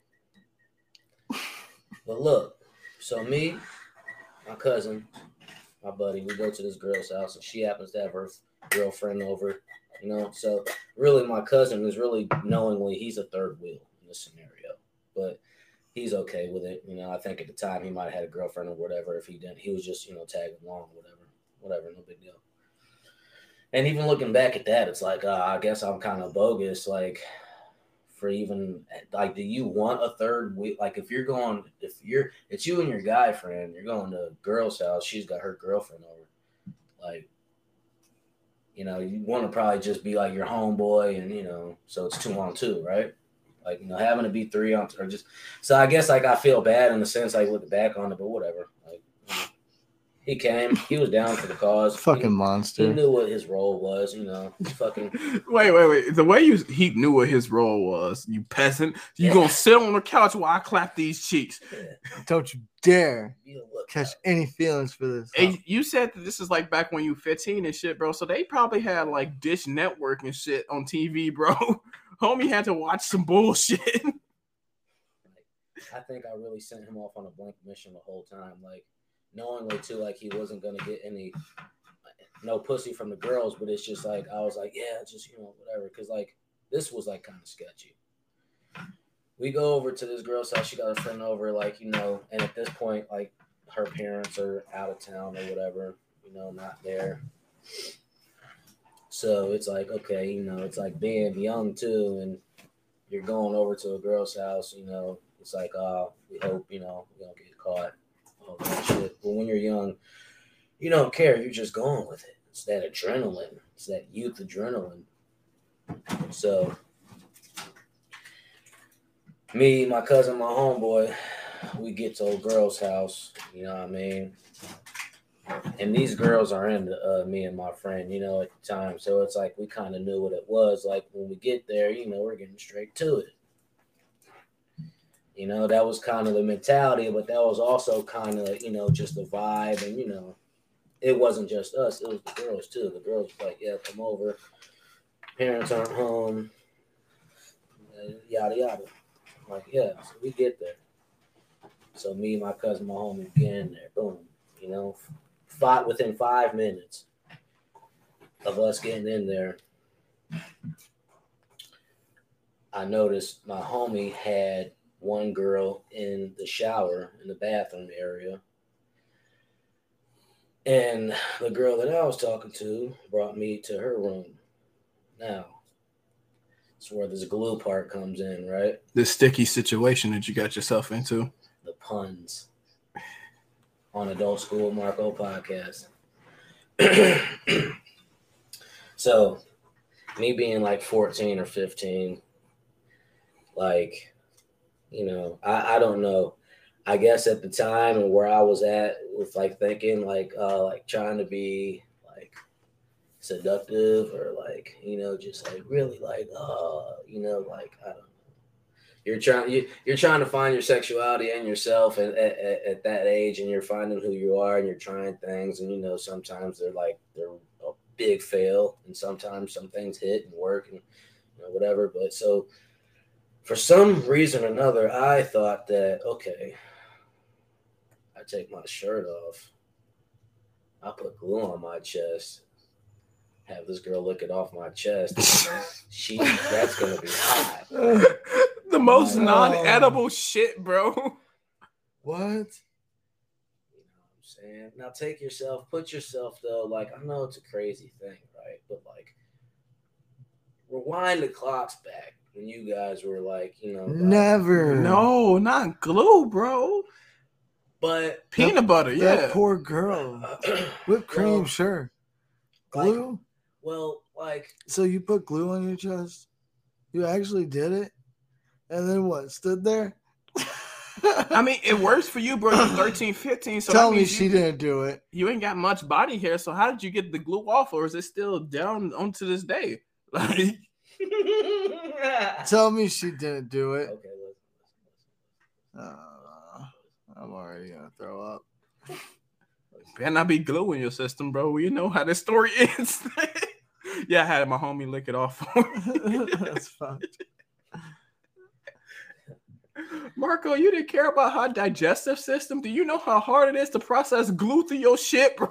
But look, so me, my cousin, my buddy, we go to this girl's house, and she happens to have her girlfriend over. You know, so really, my cousin is really knowingly he's a third wheel in this scenario, but he's okay with it. You know, I think at the time he might have had a girlfriend or whatever. If he didn't, he was just you know tagging along, whatever, whatever, no big deal. And even looking back at that, it's like uh, I guess I'm kind of bogus, like for even like do you want a third week like if you're going if you're it's you and your guy friend you're going to a girl's house she's got her girlfriend over. Like you know you want to probably just be like your homeboy and you know so it's two on two right? Like you know having to be three on or just so i guess like i feel bad in the sense like looking back on it but whatever he came he was down for the cause Fucking he, he knew what his role was you know fucking Wait, wait, wait. The way you he knew what his role was, you peasant. You Yeah. gonna sit on the couch while I clap these cheeks. yeah, Don't you dare you look catch any feelings for this. And you said that this is like back when you 15 and shit, bro. So they probably had like Dish Network and shit on TV, bro. Homie had to watch some bullshit. I think I really sent him off on a blank mission the whole time, like knowingly too, like he wasn't gonna get any no pussy from the girls, but it's just like I was like, yeah, just you know, whatever, because like this was like kind of sketchy. We go over to this girl's house. She got a friend over, like you know, and at this point, like her parents are out of town or whatever, you know, not there. So it's like, okay, you know, it's like being young too, and you're going over to a girl's house, you know, it's like, oh, we hope, you know, we don't get caught, all that shit. But when you're young, you don't care. You're just going with it. It's that adrenaline. It's that youth adrenaline. So, me, my cousin, my homeboy, we get to a girl's house. You know what I mean? And these girls are into uh, me and my friend, you know, at the time. So it's like we kind of knew what it was. Like when we get there, you know, we're getting straight to it. You know, that was kind of the mentality, but that was also kind of, you know, just the vibe. And, you know, it wasn't just us, it was the girls too. The girls like, yeah, come over. Parents aren't home. uh, Yada, yada. I'm like, yeah, so we get there. So me, my cousin, my homie get in there. Boom. You know, fought within five minutes of us getting in there. I noticed my homie had one girl in the shower in the bathroom area. And the girl that I was talking to brought me to her room. Now, it's where this glue part comes in, right? the sticky situation that you got yourself into. The puns on Adult School Marco podcast. so, me being like 14 or 15, like you know, I, I don't know. I guess at the time and where I was at with like thinking like uh like trying to be like seductive or like you know just like really like uh you know like I don't know. You're trying you, you're trying to find your sexuality and yourself at, at, at- at that age and you're finding who you are and you're trying things and you know sometimes they're like they're a big fail and sometimes some things hit and work and you know, whatever but so for some reason or another, I thought that okay, I take my shirt off, I put glue on my chest, have this girl lick it off my chest. she that's gonna be hot. the most Oh. non-edible shit, bro. What? You know what I'm saying? Now take yourself, put yourself though, like I know it's a crazy thing, right? But like rewind the clocks back when you guys were like, you know, like- Never. No, not glue, bro. but Peanut butter, That yeah. poor girl. Uh, Whipped cream, Well, sure. like- Glue? well, like so you put glue on your chest? You actually did it? And then what? Stood there? I mean, it works for you, bro. You're 13, 15. So Tell me she you, didn't do it. you ain't got much body hair. So how did you get the glue off, or is it still down onto this day? Like, Tell me she didn't do it. Okay, listen, listen, Uh, I'm already gonna throw up. better not be glue in your system, bro. You know how this story ends. yeah, I had my homie lick it off. That's fine. Marco, you didn't care about her digestive system. Do you know how hard it is to process glue through your shit, bro?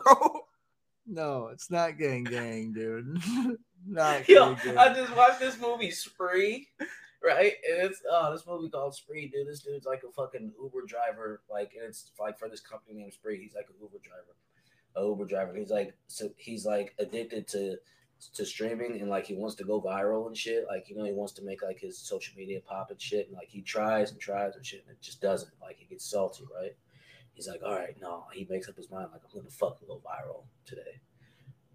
No, it's not gang gang, dude. Not Yo, I just watched this movie Spree, right? And it's oh, this movie called Spree, dude. This dude's like a fucking Uber driver, like, and it's like for this company named Spree. He's like an Uber driver, a Uber driver. He's like, so he's like addicted to to streaming and like he wants to go viral and shit. Like, you know, he wants to make like his social media pop and shit. And like he tries and tries and shit, and it just doesn't. Like he gets salty, right? He's like, all right, no. He makes up his mind, like, I'm gonna fucking go viral today.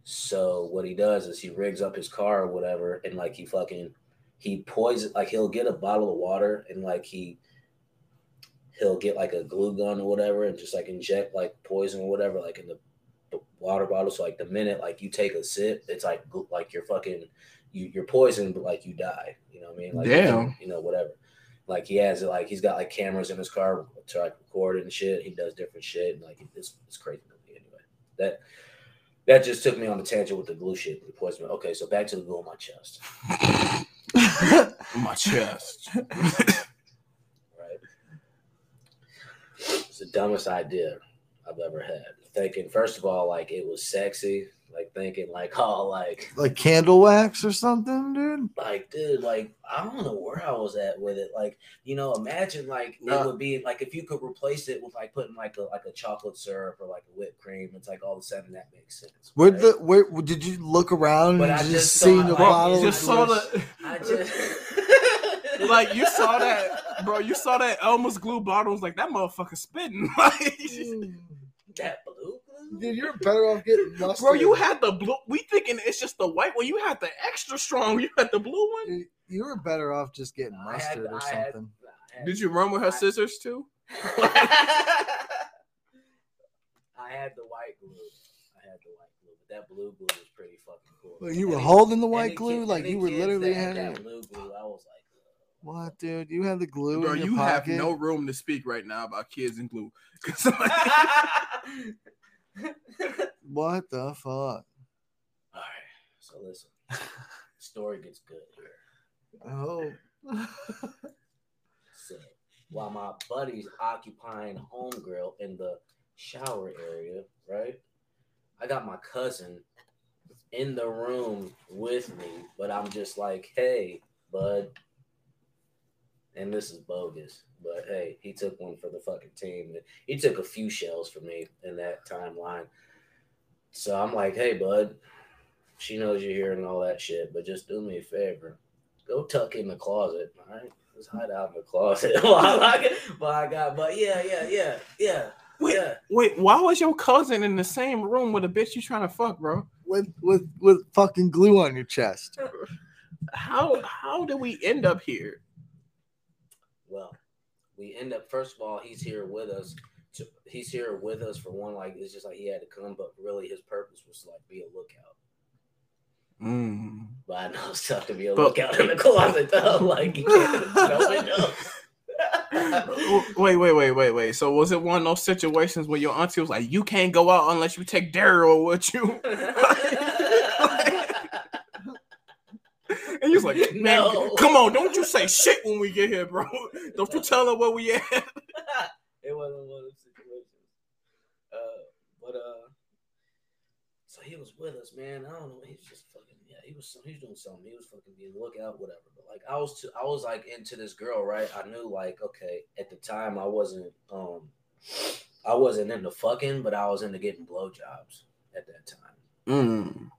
So what he does is he rigs up his car or whatever, and like he fucking he poison like he'll get a bottle of water and like he he'll get like a glue gun or whatever and just like inject like poison or whatever like in the water bottle. So like the minute like you take a sip, it's like like you're fucking you you're poisoned, but like you die. You know what I mean? Like you Damn. you know whatever. Like he has it like he's got like cameras in his car to like record and shit. He does different shit and like it's it's crazy anyway. That that just took me on the tangent with the glue shit, the poison. Okay, so back to the glue on my chest, My chest. right? It's the dumbest idea I've ever had. Thinking first of all, like it was sexy. Like thinking like, oh, like like candle wax or something, dude. like dude, like I don't know where I was at with it. Like, you know, imagine like it would be like if you could replace it with like putting like a like a chocolate syrup or like a whipped cream, it's like all of a sudden that makes sense. Where right? the where did you look around But and I just, just seen the like, bottle? you of just saw glue? the I just like you saw that, bro. You saw that Elmer's glue bottle. Was like that motherfucker spitting. Like, that blue glue. Dude, you're better off getting mustard. bro, you had the blue. We thinking it's just the white one. You had the extra strong. You had the blue one. You- You were better off just getting I had- mustard or I had- something. I had- Did you run with her scissors too? I had the white glue. I had the white glue, but that blue glue was pretty fucking cool. Well, you were Any- holding the white glue kid- like you were literally that had having that blue glue. I was like, What, dude? You had the glue Bro, in your you have no room to speak right now about kids and glue. What the fuck? All right, so listen, story gets good here. Oh, So while my buddy's occupying home grill in the shower area, right? I got my cousin in the room with me, but I'm just like, hey, bud. And this is bogus, but hey, he took one for the fucking team. He took a few shells for me in that timeline. So I'm like, hey, bud, she knows you're here and all that shit, but just do me a favor. Go tuck in the closet, all right? Just hide out in the closet while I, while I got, but yeah, yeah, yeah, yeah, Wait. yeah. wait, why was your cousin in the same room with a bitch you trying to fuck, bro? with with with fucking glue on your chest. How how did we end up here? Well, we end up first of all, he's here with us. To, he's here with us for one, like it's just like he had to come, but really his purpose was to like be a lookout. Mm. But I know it's tough to be a But- lookout in the closet though. Like you can't no wait, wait, wait, wait, wait. So was it one of those situations where your auntie was like, "You can't go out unless you take Daryl with you," and you was like, "Man, No. come on, don't you say shit when we get here, bro. Don't you tell her where we at." it wasn't one of those situations. Uh, but uh, so he was with us, man. I don't know. He was just fucking yeah. He was he was doing something. He was fucking being lookout, whatever. But like I was too, I was like into this girl, right? I knew like okay at the time I wasn't um I wasn't into fucking, but I was into getting blowjobs at that time. Mm.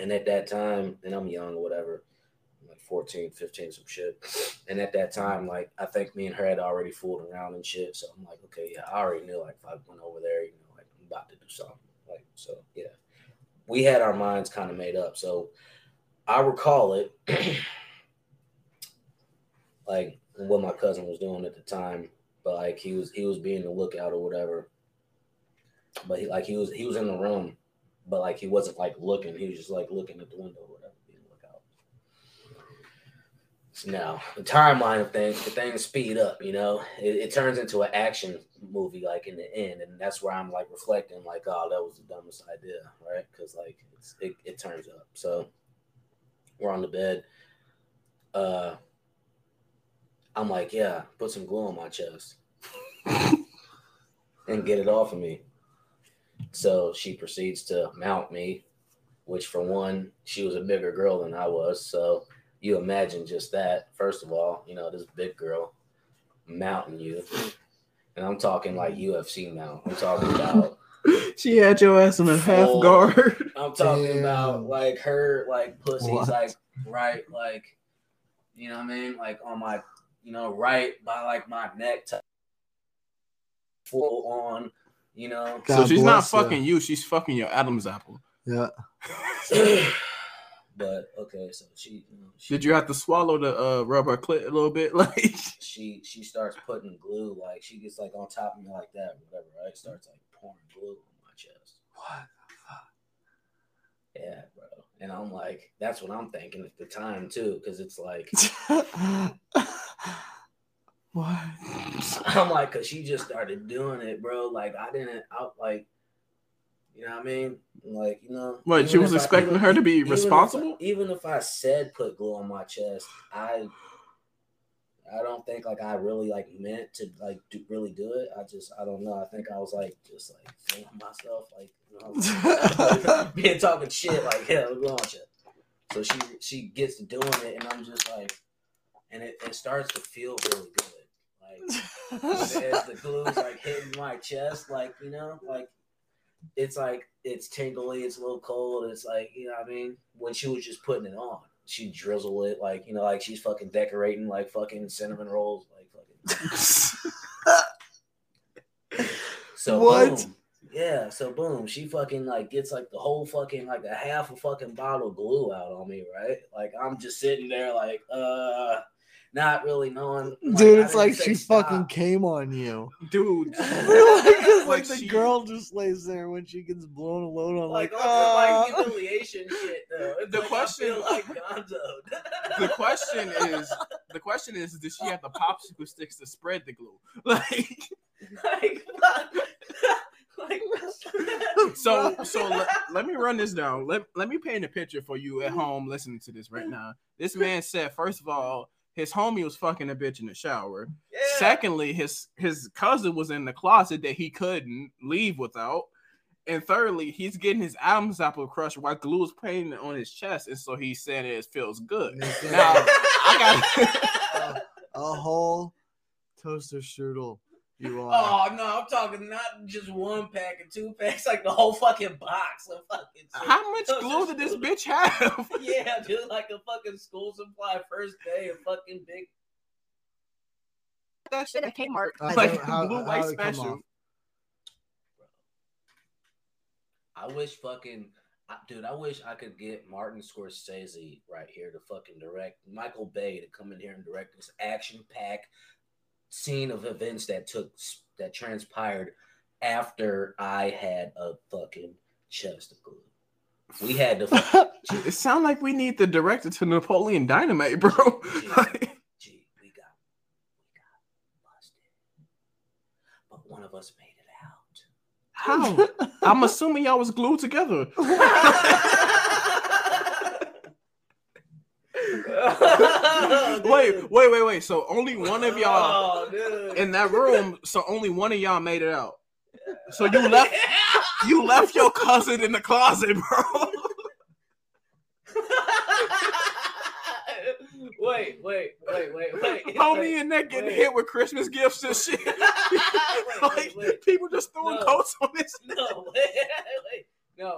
And at that time, and I'm young or whatever, I'm like 14, 15, some shit. And at that time, like I think me and her had already fooled around and shit. So I'm like, okay, yeah, I already knew like if I went over there, you know, like I'm about to do something. Like, so yeah. We had our minds kind of made up. So I recall it like what my cousin was doing at the time, but like he was he was being the lookout or whatever. But he like he was he was in the room but like he wasn't like looking. He was just like looking at the window or whatever, being lookout. Now the timeline of things, the things speed up. You know, it, it turns into an action movie like in the end, and that's where I'm like reflecting, like, oh, that was the dumbest idea, right? Because like it's, it it turns up. So we're on the bed. Uh, I'm like, yeah, put some glue on my chest and get it off of me. So she proceeds to mount me, which for one, she was a bigger girl than I was. So you imagine just that. First of all, you know, this big girl mounting you. And I'm talking like UFC mount. I'm talking about She had your ass in a half Full- guard. I'm talking Damn. about like her like pussy's What? like right like you know what I mean? Like on my you know, right by like my neck to full on, you know. so she's not bless ya. fucking you. She's fucking your Adam's apple. Yeah. but okay, so she, you know, she Did you have to swallow the uh, rubber clit a little bit? Like, she she starts putting glue like she gets like on top of me like that, whatever, right? Starts like pouring glue on my chest. What? The fuck? Yeah, bro. And I'm like, that's what I'm thinking at the time too, because it's like what? I'm like, cause she just started doing it, bro. Like I didn't I like you know what I mean? Like, you know what? She was if I- expecting even- her to be even if I- responsible. Even if I said put glue on my chest, I I don't think like I really like meant to like do, really do it. I just I don't know. I think I was like just like feeling myself like you know being talking shit like yeah, glue on chest. So she she gets to doing it and I'm just like and it, it starts to feel really good. Like as the glue's like hitting my chest, like you know, like it's like it's tingly, it's a little cold. It's like you know, what I mean, when she was just putting it on, she drizzle it like you know, like she's fucking decorating like fucking cinnamon rolls, like fucking. So What? boom, yeah. So boom, she fucking like gets like the whole fucking like a half a fucking bottle of glue out on me, right? Like I'm just sitting there like uh. Not really knowing, Dude, it's like she stop. fucking came on you. Dude, like, like Like the she- girl just lays there when she gets blown a load on, like, like, on some, like "Ah." humiliation shit though. It's The like, question- like the question is, the question is, does she have the popsicle sticks to spread the glue? Like, like, like, so, so let, let me run this down. Let, let me paint a picture for you at home listening to this right now. This man said, first of all, his homie was fucking a bitch in the shower. Yeah. Secondly, his his cousin was in the closet that he couldn't leave without. And thirdly, he's getting his Adam's apple crushed while glue is painted on his chest, and so he said it feels good. Yes, Now. I got a whole toaster strudel. You are. Oh no, I'm talking not just one pack and two packs, like the whole fucking box of fucking. shit. how much glue did this bitch have? Yeah, dude, like a fucking school supply first day of fucking big. That shit at Kmart. I like how- blue how white did it come special. I wish fucking, dude, I wish I could get Martin Scorsese right here to fucking direct Michael Bay to come in here and direct this action pack scene of events that took that transpired after I had a fucking chest of glue. We had to. It sounds like we need the director to Napoleon Dynamite, bro. Like, Gee, we got we got busted, but one of us made it out. how? I'm assuming y'all was glued together. Wait, wait, wait, wait. So only one of y'all Oh, in that room. So only one of y'all made it out. So you left, you left your cousin in the closet, bro. wait, wait, wait, wait, wait. Homie wait. in there getting wait. hit with Christmas gifts and shit. wait, like wait. people just throwing No. coats on this. No, wait, wait. No, uh,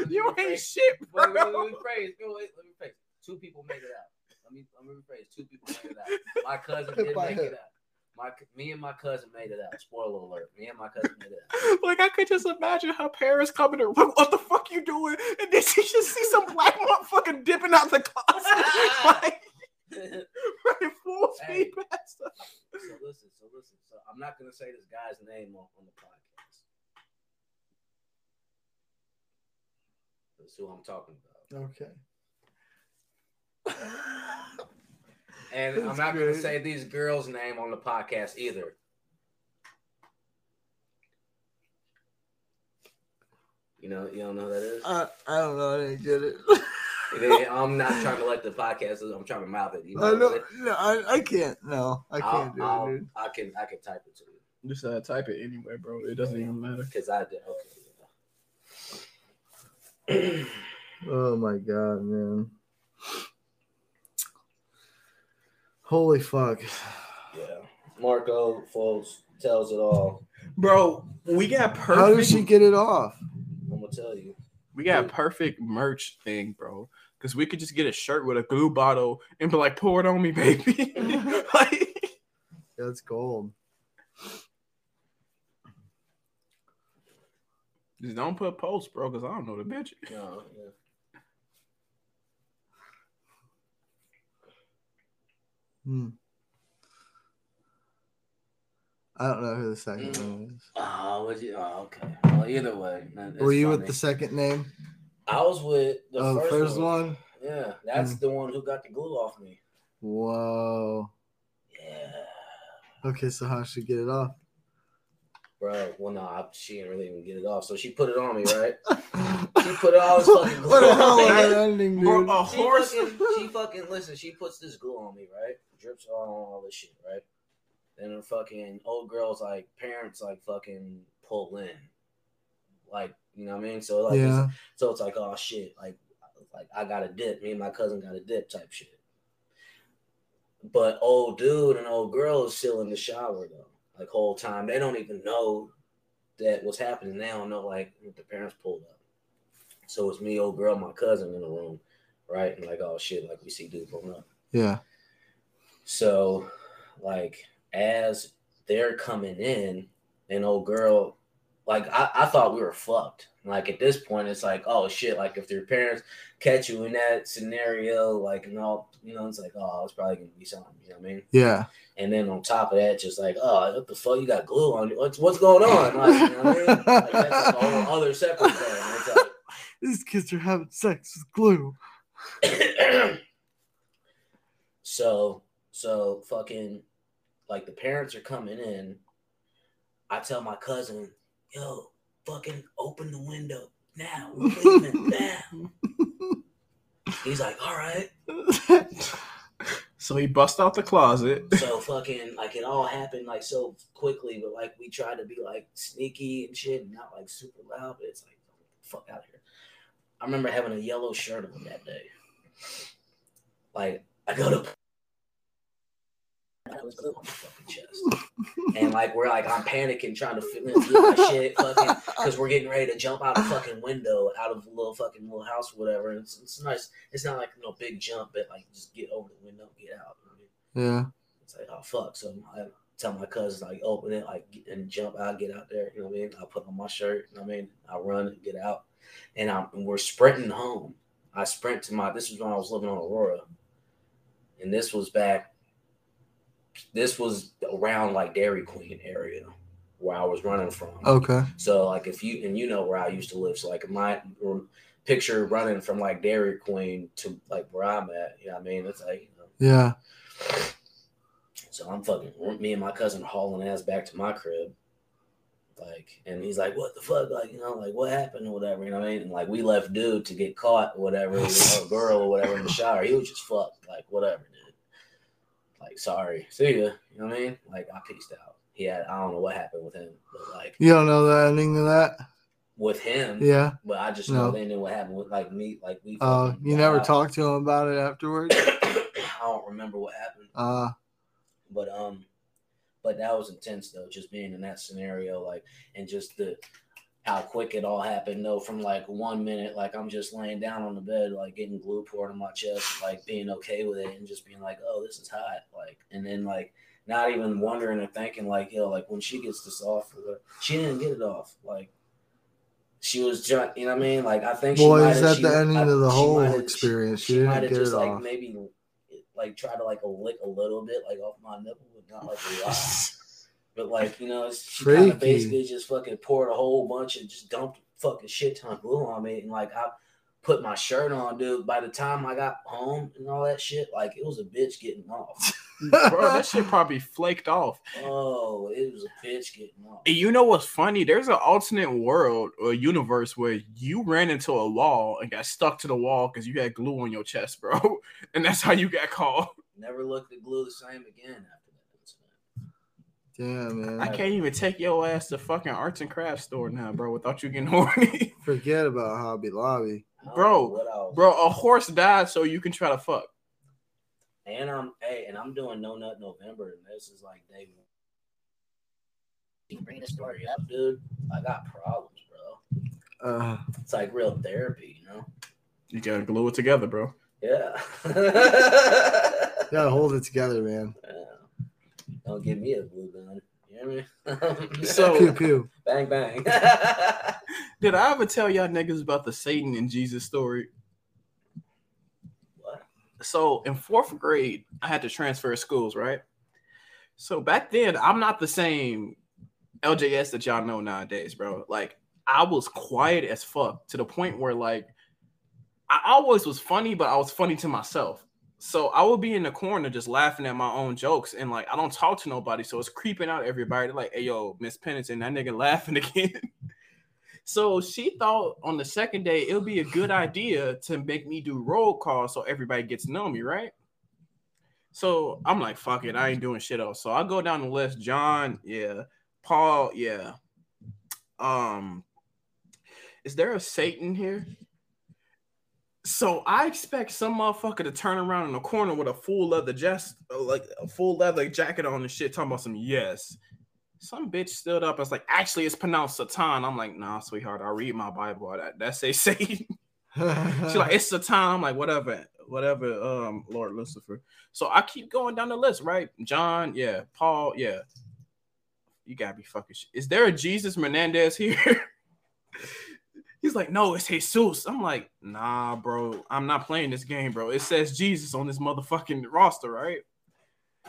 no. You ain't shit, Wait, wait, bro. let me rephrase. Wait, let me rephrase. Two people made it out. Let me let me rephrase. Two people made it out. My cousin did By make who? it out. My me and my cousin made it out. Spoiler alert. Me and my cousin made it out. Like I could just imagine her parents coming to what, what the fuck you doing? And then she just see some black motherfucker dipping out the closet. like running full Hey. speed past her. So listen, so listen. So I'm not gonna say this guy's name on, on the podcast. That's who I'm talking about. Okay. And I'm not gonna say these girls' name on the podcast either. You know, you don't know who that is. I, I don't know. I didn't get it. I'm not trying to let the podcast. I'm trying to mouth it. You know, I know. No, I, I can't. No, I I'll- can't do I'll- it, dude. I can I can type it to you Just uh, type it anyway, bro. It doesn't even matter. because I did. Okay. Oh my god, man. Holy fuck. yeah. Marco folks tells it all. Bro, we got perfect. How did she get it off? I'm gonna tell you. We got perfect merch thing, bro. Because we could just get a shirt with a glue bottle and be like, pour it on me, baby. like, That's gold. just don't put posts, bro, because I don't know the bitch. No, yeah. Hmm. I don't know who the second Mm. one is. Oh, was you? Oh, okay. Well, either way, Were you with the second name? I was with the oh, first, first one. one? Yeah, that's Mm. the one who got the glue off me. Whoa. Yeah, Okay, so how should get it off? Bro. Well, no, I, she didn't really even get it off, so she put it on me, right? She put all this fucking glue what a on hell me. of an ending, dude. a She horse. fucking, she fucking listen. She puts this glue on me, right? Drips all on all this shit, right? Then her fucking old girls, like parents, like fucking pull in, like you know what I mean. So like, it's- so it's like, oh shit, like, like I got a dip. Me and my cousin got a dip type shit. But old dude and old girl is still in the shower though, like whole time. They don't even know that what's happening. They don't know like the parents pulled up. So it's me, old girl, my cousin in the room, right? And like, oh shit, like we see dude pulling up. Yeah. So, like, as they're coming in, and old girl, like, I, I thought we were fucked. Like, at this point, it's like, oh shit, like, if their parents catch you in that scenario, like, and all, you know, it's like, oh, it's probably gonna be something, you know what I mean? Yeah. And then on top of that, just like, oh, what the fuck, you got glue on you? What's, what's going on? Like, you know what I mean? Like, that's a whole other separate thing. Like, These kids are having sex with glue. so so fucking like the parents are coming in. I tell my cousin, yo, fucking open the window now. We're leaving now. He's like, all right. So he bust out the closet. So fucking like it all happened like so quickly, but like we tried to be like sneaky and shit and not like super loud, but it's like fuck out of here. I remember having a yellow shirt on that day. Like I go to that was on my fucking chest. And like we're like I'm panicking trying to fit, my shit fucking because we're getting ready to jump out a fucking window out of a little fucking little house or whatever. And it's, it's nice. It's not like no big jump, but like just get over the window, get out. you know I mean? Yeah. It's like, oh fuck. So I tell my cousins like open it, like and jump out, get out there. You know what I mean? I put on my shirt. You know what I mean? I run and get out, and I'm and we're sprinting home. I sprint to my. This was when I was living on Aurora, and this was back this was around like Dairy Queen area where I was running from. Okay. So like if you and you know where I used to live, so like my picture running from like Dairy Queen to like where I'm at, you know what I mean? It's like, you know, Yeah. so I'm fucking me and my cousin hauling ass back to my crib. Like, and he's like, "What the fuck? Like, you know, like what happened or whatever." You know what I mean? And like, we left dude to get caught or whatever, know, girl or whatever in the shower. He was just fucked, like whatever, dude. Like, sorry, see ya. You know what I mean? Like, I peaced out. He had, I don't know what happened with him, but like You don't know the ending to that? with him, Yeah. But I just No. know they knew what happened with like me, like we. Uh, you never out. talked to him about it afterwards? I don't remember what happened. Uh, but um but that was intense though just being in that scenario like and just the how quick it all happened though from like one minute like i'm just laying down on the bed like getting glue poured on my chest like being okay with it and just being like oh this is hot like and then like not even wondering or thinking like yo like when she gets this off she didn't get it off like she was just you know what i mean like i think boy, is that the ending I- of the whole experience? She, she didn't get just it like off. maybe like try to like lick a little bit like off my nipple, but not like a lot. but like you know, she kind of basically just fucking poured a whole bunch and just dumped fucking shit ton of glue on me, and like I put my shirt on, dude. By the time I got home and all that shit, like it was a bitch getting off. Bro, that shit probably flaked off. Oh, it was a bitch getting off. And you know what's funny? There's an alternate world or universe where you ran into a wall and got stuck to the wall because you had glue on your chest, bro. And that's how you got called. Never looked at glue the same again after that incident. Damn, man. I can't even take your ass to fucking arts and crafts store now, bro, without you getting horny. Forget about Hobby Lobby. Bro, know what I was- bro, a horse died so you can try to fuck. And I'm hey, and I'm doing no nut November, and this is like day one. You can bring this story up. up, dude. I got problems, bro. Uh, It's like real therapy, you know? You gotta glue it together, bro. Yeah. gotta hold it together, man. Yeah. Don't give me a blue gun. You hear me? So- Pew pew. bang bang. Did I ever tell y'all niggas about the Satan and Jesus story? what? so in fourth grade, I had to transfer schools, right? So back then, I'm not the same LJS that y'all know nowadays, bro. Like I was quiet as fuck to the point where like I always was funny, but I was funny to myself. So I would be in the corner just laughing at my own jokes, and like I don't talk to nobody, so it's creeping out everybody. They're like, "Hey, yo, Miss Pennington, that nigga laughing again." So she thought on the second day it would be a good idea to make me do roll call so everybody gets to know me, right? So I'm like, fuck it, I ain't doing shit else. So I go down the list. John, yeah. Paul, yeah. Um, is there a Satan here? So I expect some motherfucker to turn around in the corner with a full leather just like a full leather jacket on and shit, talking about some yes some bitch stood up and was like, actually, it's pronounced Satan. I'm like, nah, sweetheart, I read my Bible. That that say Satan. She's like, it's Satan. I'm like, whatever, whatever, um, Lord Lucifer. So I keep going down the list, right? John, yeah, Paul, yeah. You gotta be fucking. Is there a Jesus Menendez here? He's like, no, it's Jesus. I'm like, nah, bro, I'm not playing this game, bro. It says Jesus on this motherfucking roster, right?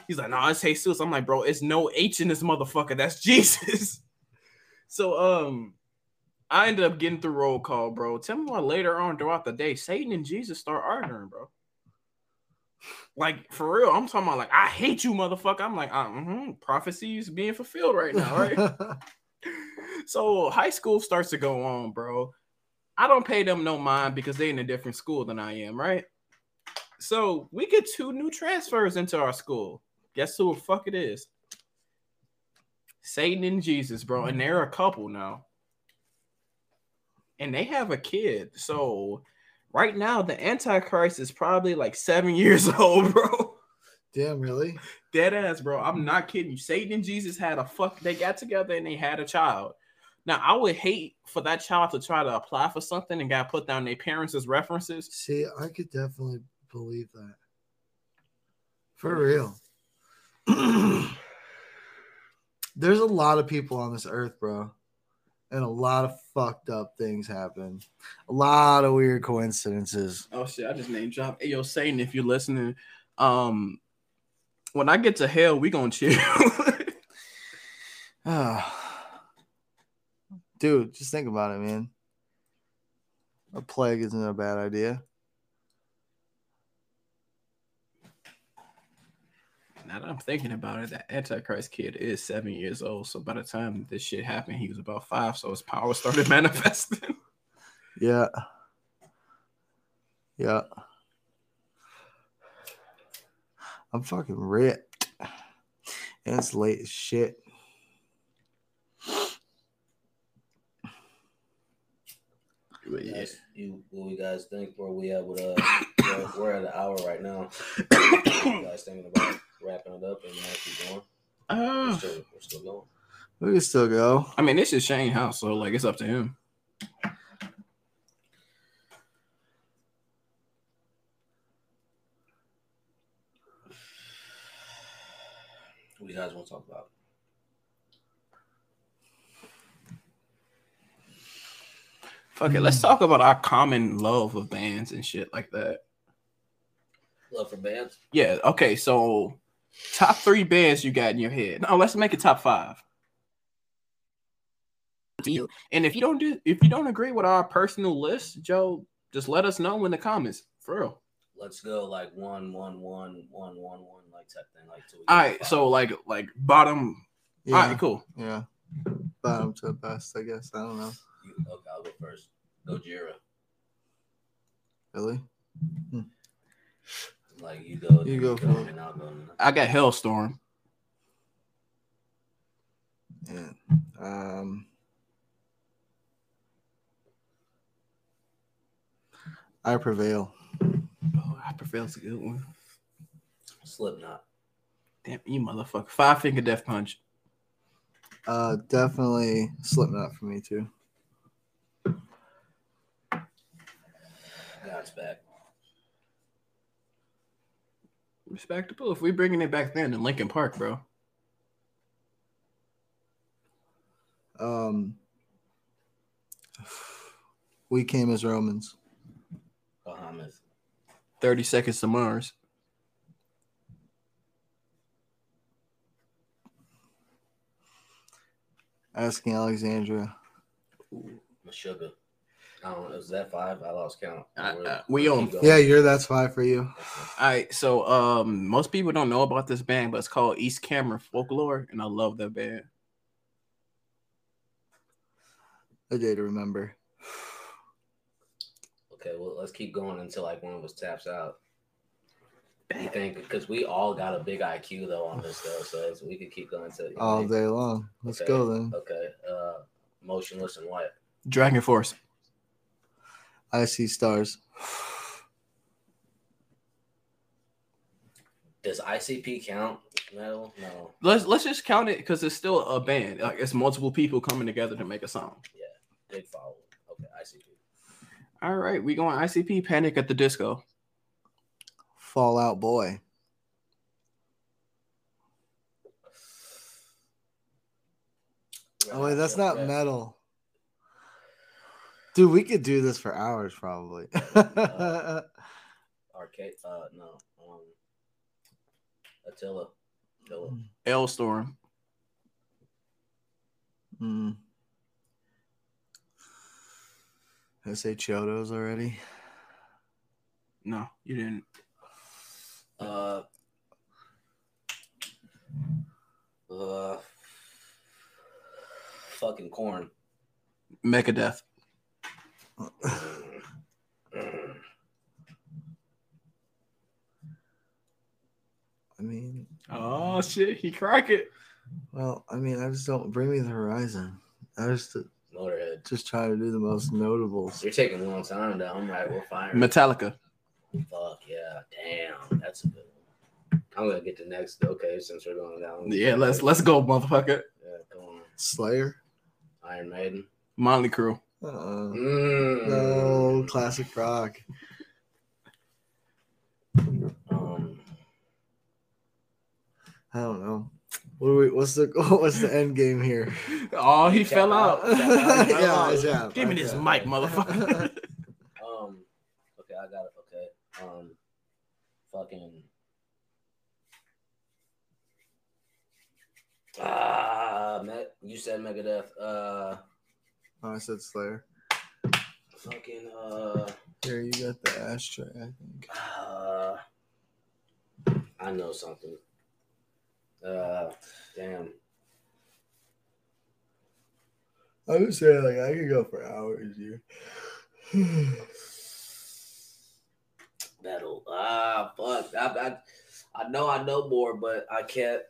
He's like, no, nah, it's Jesus. I'm like, bro, it's no H in this motherfucker. That's Jesus. so um I ended up getting through roll call, bro. Tell me why later on throughout the day, Satan and Jesus start arguing, bro. Like for real, I'm talking about like I hate you, motherfucker. I'm like, uh, mm-hmm, prophecies being fulfilled right now, right? so high school starts to go on, bro. I don't pay them no mind because they in a different school than I am, right? So we get two new transfers into our school. Guess who the fuck it is? Satan and Jesus, bro. And they're a couple now. And they have a kid. So right now, the Antichrist is probably like seven years old, bro. Damn, really? Dead ass, bro. I'm not kidding you. Satan and Jesus had a fuck. They got together and they had a child. Now, I would hate for that child to try to apply for something and got put down their parents as references. See, I could definitely believe that. For real. There's a lot of people on this earth, bro. And a lot of fucked up things happen. A lot of weird coincidences. Oh shit, I just name drop. Hey yo, Satan, if you're listening, um, When I get to hell, we gonna chill. Ah. Dude, just think about it, man. A plague isn't a bad idea. now that I'm thinking about it, that Antichrist kid is seven years old. So by the time this shit happened, he was about five. So his power started manifesting. Yeah. Yeah. I'm fucking ripped. And it's late as shit. But yeah. Guys, you, what we guys think? Where we at with uh? we're, we're at an hour right now. you guys thinking about wrapping it up and now keep going? We're Uh, still, we're still going. We can still go. I mean, this is Shane House, so like it's up to him. What do you guys want to talk about? Fuck it. Let's talk about our common love of bands and shit like that. Love for bands. Yeah. Okay. So, top three bands you got in your head. No, let's make it top five. To you. And if you don't do, if you don't agree with our personal list, Joe, just let us know in the comments. For real. Let's go like one, one, one, one, one, one, like type thing, like two. All right. So like like bottom. Yeah. All right. Cool. Yeah. Bottom to the best, I guess. I don't know. You, okay, I'll go first. Gojira. Really? Like you go. You go for it. and I'll go. I got Halestorm. Yeah. Um I prevail. Oh, I prefer it's a good one. Slipknot. Damn you, motherfucker. Five finger death punch. Uh definitely Slipknot for me too. Godsmack. Respectable. If we're bringing it back then in Linkin Park, bro. Um We came as Romans. Bahamas. Thirty seconds to Mars. Asking Alexandria. Meshuggah. I don't know. Is that five? I lost count. We're- uh, we keep on- Yeah, you're that's five for you. All right, so um, most people don't know about this band, but it's called East Cameron Folkcore, and I love that band. A day to remember. Okay, well, let's keep going until like one of us taps out. You think because we all got a big IQ though on this though, so it's, we could keep going to All day long. Let's Okay. go then. Okay, uh, Motionless in White. Dragon Force. I see stars. Does ICP count metal? No. Let's let's just count it because it's still a band. Like it's multiple people coming together to make a song. Yeah, big follow. Okay, ICP. All right, we going ICP Panic at the Disco. Fallout Boy. Oh wait, that's not metal. Dude, we could do this for hours probably. Arcade. Uh, no. Um, Attila. Attila. L Storm. mm. I say Chiodos already. No, you didn't. Uh, uh, fucking Korn. Megadeth. I mean, Oh shit, he crack it. well, I mean, I just don't bring me the horizon. I just uh, Motorhead. just try to do the most notables. You're taking a long time though. I'm right. We're fine. Metallica. Fuck yeah. Damn. That's a good one. I'm gonna get the next. Okay, since we're going down. Yeah, let's let's go, motherfucker. Yeah, come on. Slayer. Iron Maiden. Motley Crue. Uh, Mm. no, classic rock. Um, I don't know. What do we, what's the what's the end game here? Oh, he Tap fell out. out. yeah, yeah. Give me this mic, motherfucker. um. Okay, I got it. Okay. Um. Fucking. Ah, Me- you said Megadeth. Uh, Oh, I said Slayer. fucking uh, Here, you got the ashtray, I think. uh, I know something. Uh, damn. I would say like I could go for hours here. Metal. Ah, fuck. I, I, I know I know more, but I can't.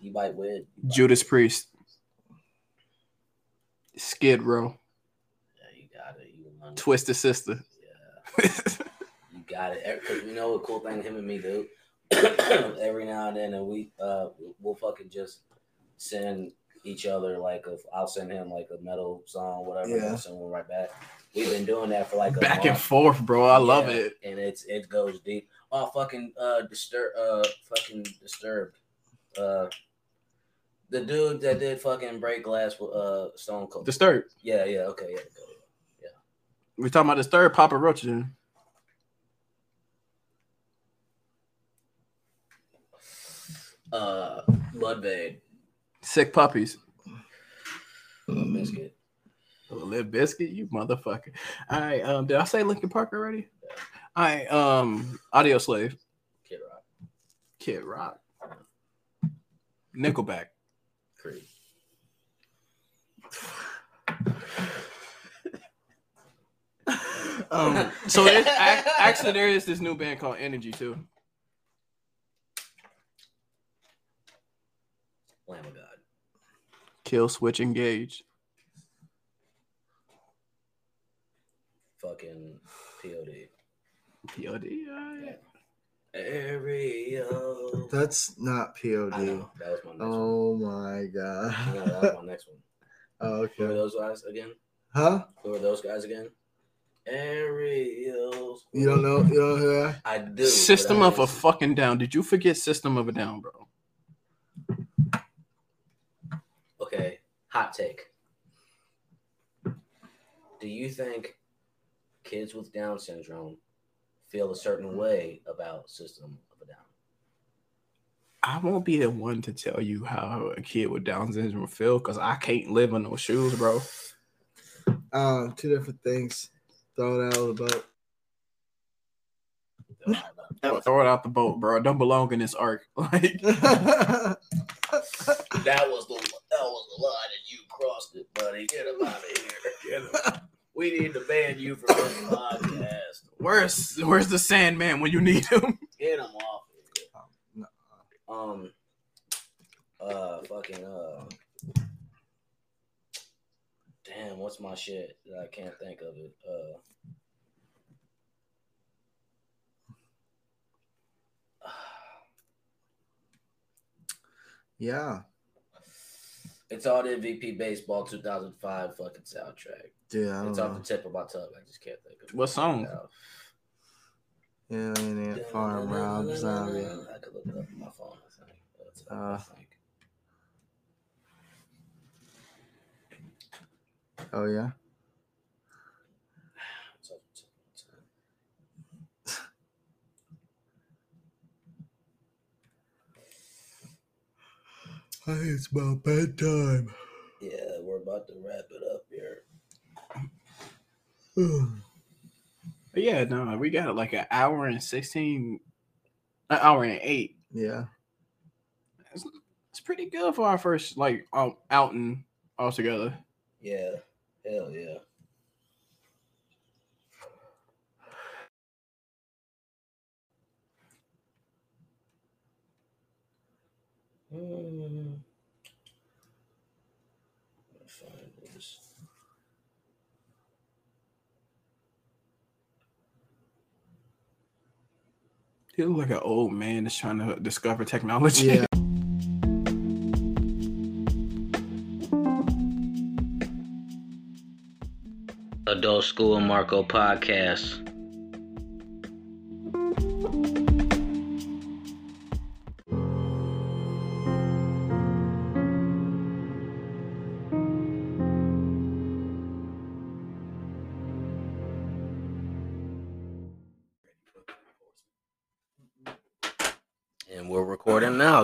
You might win. Judas Priest. Skid Row. Yeah, you got it. You. Twisted Sister. Yeah, you got it. Because you know what cool thing him and me do. Every now and then, and we uh we'll fucking just send each other like a. I'll send him like a metal song, whatever. and Yeah. I'll send one right back. We've been doing that for like a Back and forth, bro. I love it. and it's it goes deep. Oh, fucking uh, disturb, uh, fucking disturbed. Uh, the dude that did fucking break glass with uh Stone Cold. Disturbed. yeah, yeah, okay, yeah. go. We're talking about Disturbed, Papa Roach. then. Uh, Bloodbane, Sick Puppies. Limp Bizkit. Live Biscuit, you motherfucker. All right. Um, did I say Linkin Park already? All right. Um, Audio Slave. Kid Rock, Kid Rock. Nickelback. Creed. Um, so there's, ac- actually there is this new band called Energy too. Lamb of God. Kill Switch Engage. Fucking POD. POD. All right. Aerial. That's not POD. I know that was my next one. Oh my god. I know that was my next one. Oh, Who are those guys again? Huh? Who are those guys again? Aerials. You don't know? You don't know who? I do. System I of a fucking down. Did you forget System of a Down, bro? Okay, hot take. Do you think kids with Down syndrome feel a certain way about System of a Down? I won't be the one to tell you how a kid with Down syndrome feel because I can't live in those shoes, bro. Um, two different things. Throw it out of the boat. Throw it out the boat, bro. I don't belong in this ark. Like, That was the that was the line, and you crossed it, buddy. Get him out of here. Get him. We need to ban you from this podcast. where's where's the Sandman when you need him? Get him off. of here. Um. Uh. Fucking. Uh. Damn. What's my shit? I can't think of it. Uh. yeah, It's all the MVP baseball 2005 fucking soundtrack. Dude. I don't It's off the tip of my tongue. I just can't think of. What song? now. Alien Ant Farm Rob Zombie. I could look it up on my phone. I think. That's it, I Uh, think. Oh yeah. It's off the tip of my tongue. I think it's about bedtime. Yeah, we're about to wrap it up here. Yeah, no, we got like an hour and sixteen, an hour and eight. yeah. It's, it's pretty good for our first like um, outing altogether. Yeah. Hell yeah. Hmm. Let me find this. You look like an old man that's trying to discover technology. Yeah. Adult School and Marco podcast.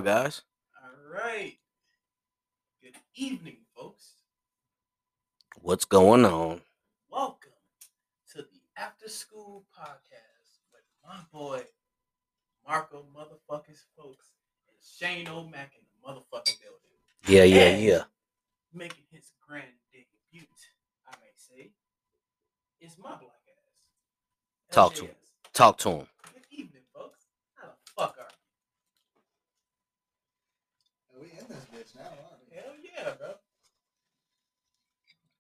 And we're recording now, guys. All evening, folks. What's going on? Welcome to the After School Podcast with my boy Marco motherfuckers folks and Shane O'Mac in the motherfucking building. Yeah, yeah, And yeah. Making his grand debut, I may say, is my black ass. Talk to him. Talk to him. Good evening, folks. How the fuck are We in this bitch now, aren't you? Hell yeah, bro.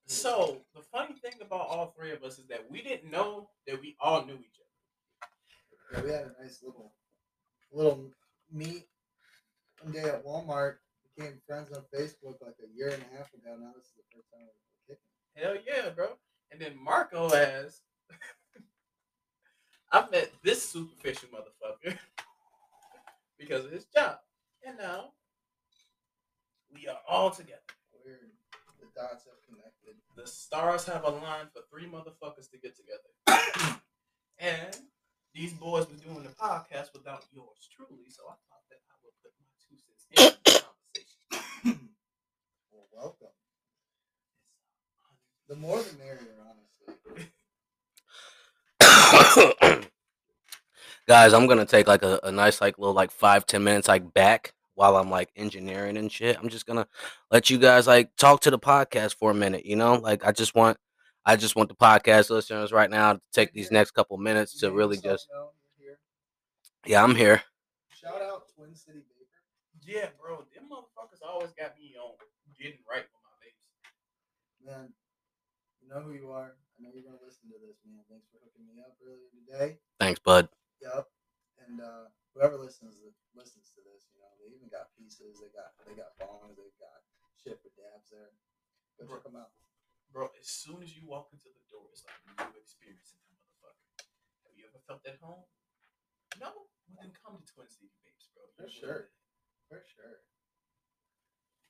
So the funny thing about all three of us is that we didn't know that we all knew each other. Yeah, we had a nice little little meet one day at Walmart. Became friends on Facebook like a year and a half ago. Now this is the first time we're kicking. Hell yeah, bro. And then Marco has I met this superficial motherfucker because of his job. And now we are all together. Weird. The dots have connected. The stars have aligned for three motherfuckers to get together. and these boys were doing the podcast without yours truly, so I thought that I would put my two cents in the conversation. Well, welcome. The more the merrier, honestly. Guys, I'm gonna take like a, a nice like little like five, ten minutes like back while I'm like engineering and shit. I'm just gonna let you guys like talk to the podcast for a minute, you know? Like I just want I just want the podcast listeners right now to take these next couple minutes to really just known. Yeah, I'm here. here. Shout out Twin City Vapor. Yeah, bro, them motherfuckers always got me on getting right with my babes. Man, you know who you are. I know you're gonna listen to this, man. Thanks for hooking me up earlier today. Thanks, bud. Yep. And uh, whoever listens listens they even got pieces. They got they got bongs. They got shit for dabs there. Go check them out. Bro, as soon as you walk into the door, it's like a new experience in that motherfucker. Have you ever felt at home? No? Well, then come to Twin City Babes, bro. For sure. will. For sure.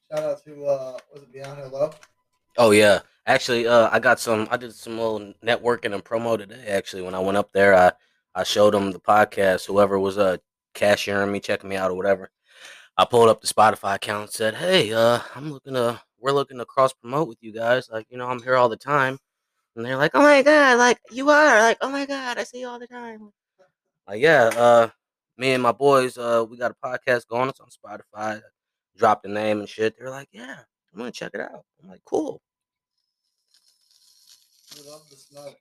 Shout out to uh, was it Beyond Hello? Oh yeah. Actually, uh I got some I did some little networking and promo today actually when I went up there. I I showed them the podcast, whoever was uh cashiering me, checking me out or whatever. I pulled up the Spotify account and said, Hey, uh, I'm looking to we're looking to cross promote with you guys. Like, you know, I'm here all the time. And they're like, Oh my god, like you are, like, oh my god, I see you all the time. Like, yeah, uh me and my boys, uh, we got a podcast going, it's on Spotify. Dropped the name and shit. They're like, Yeah, I'm gonna check it out. I'm like, cool. We love the smoke.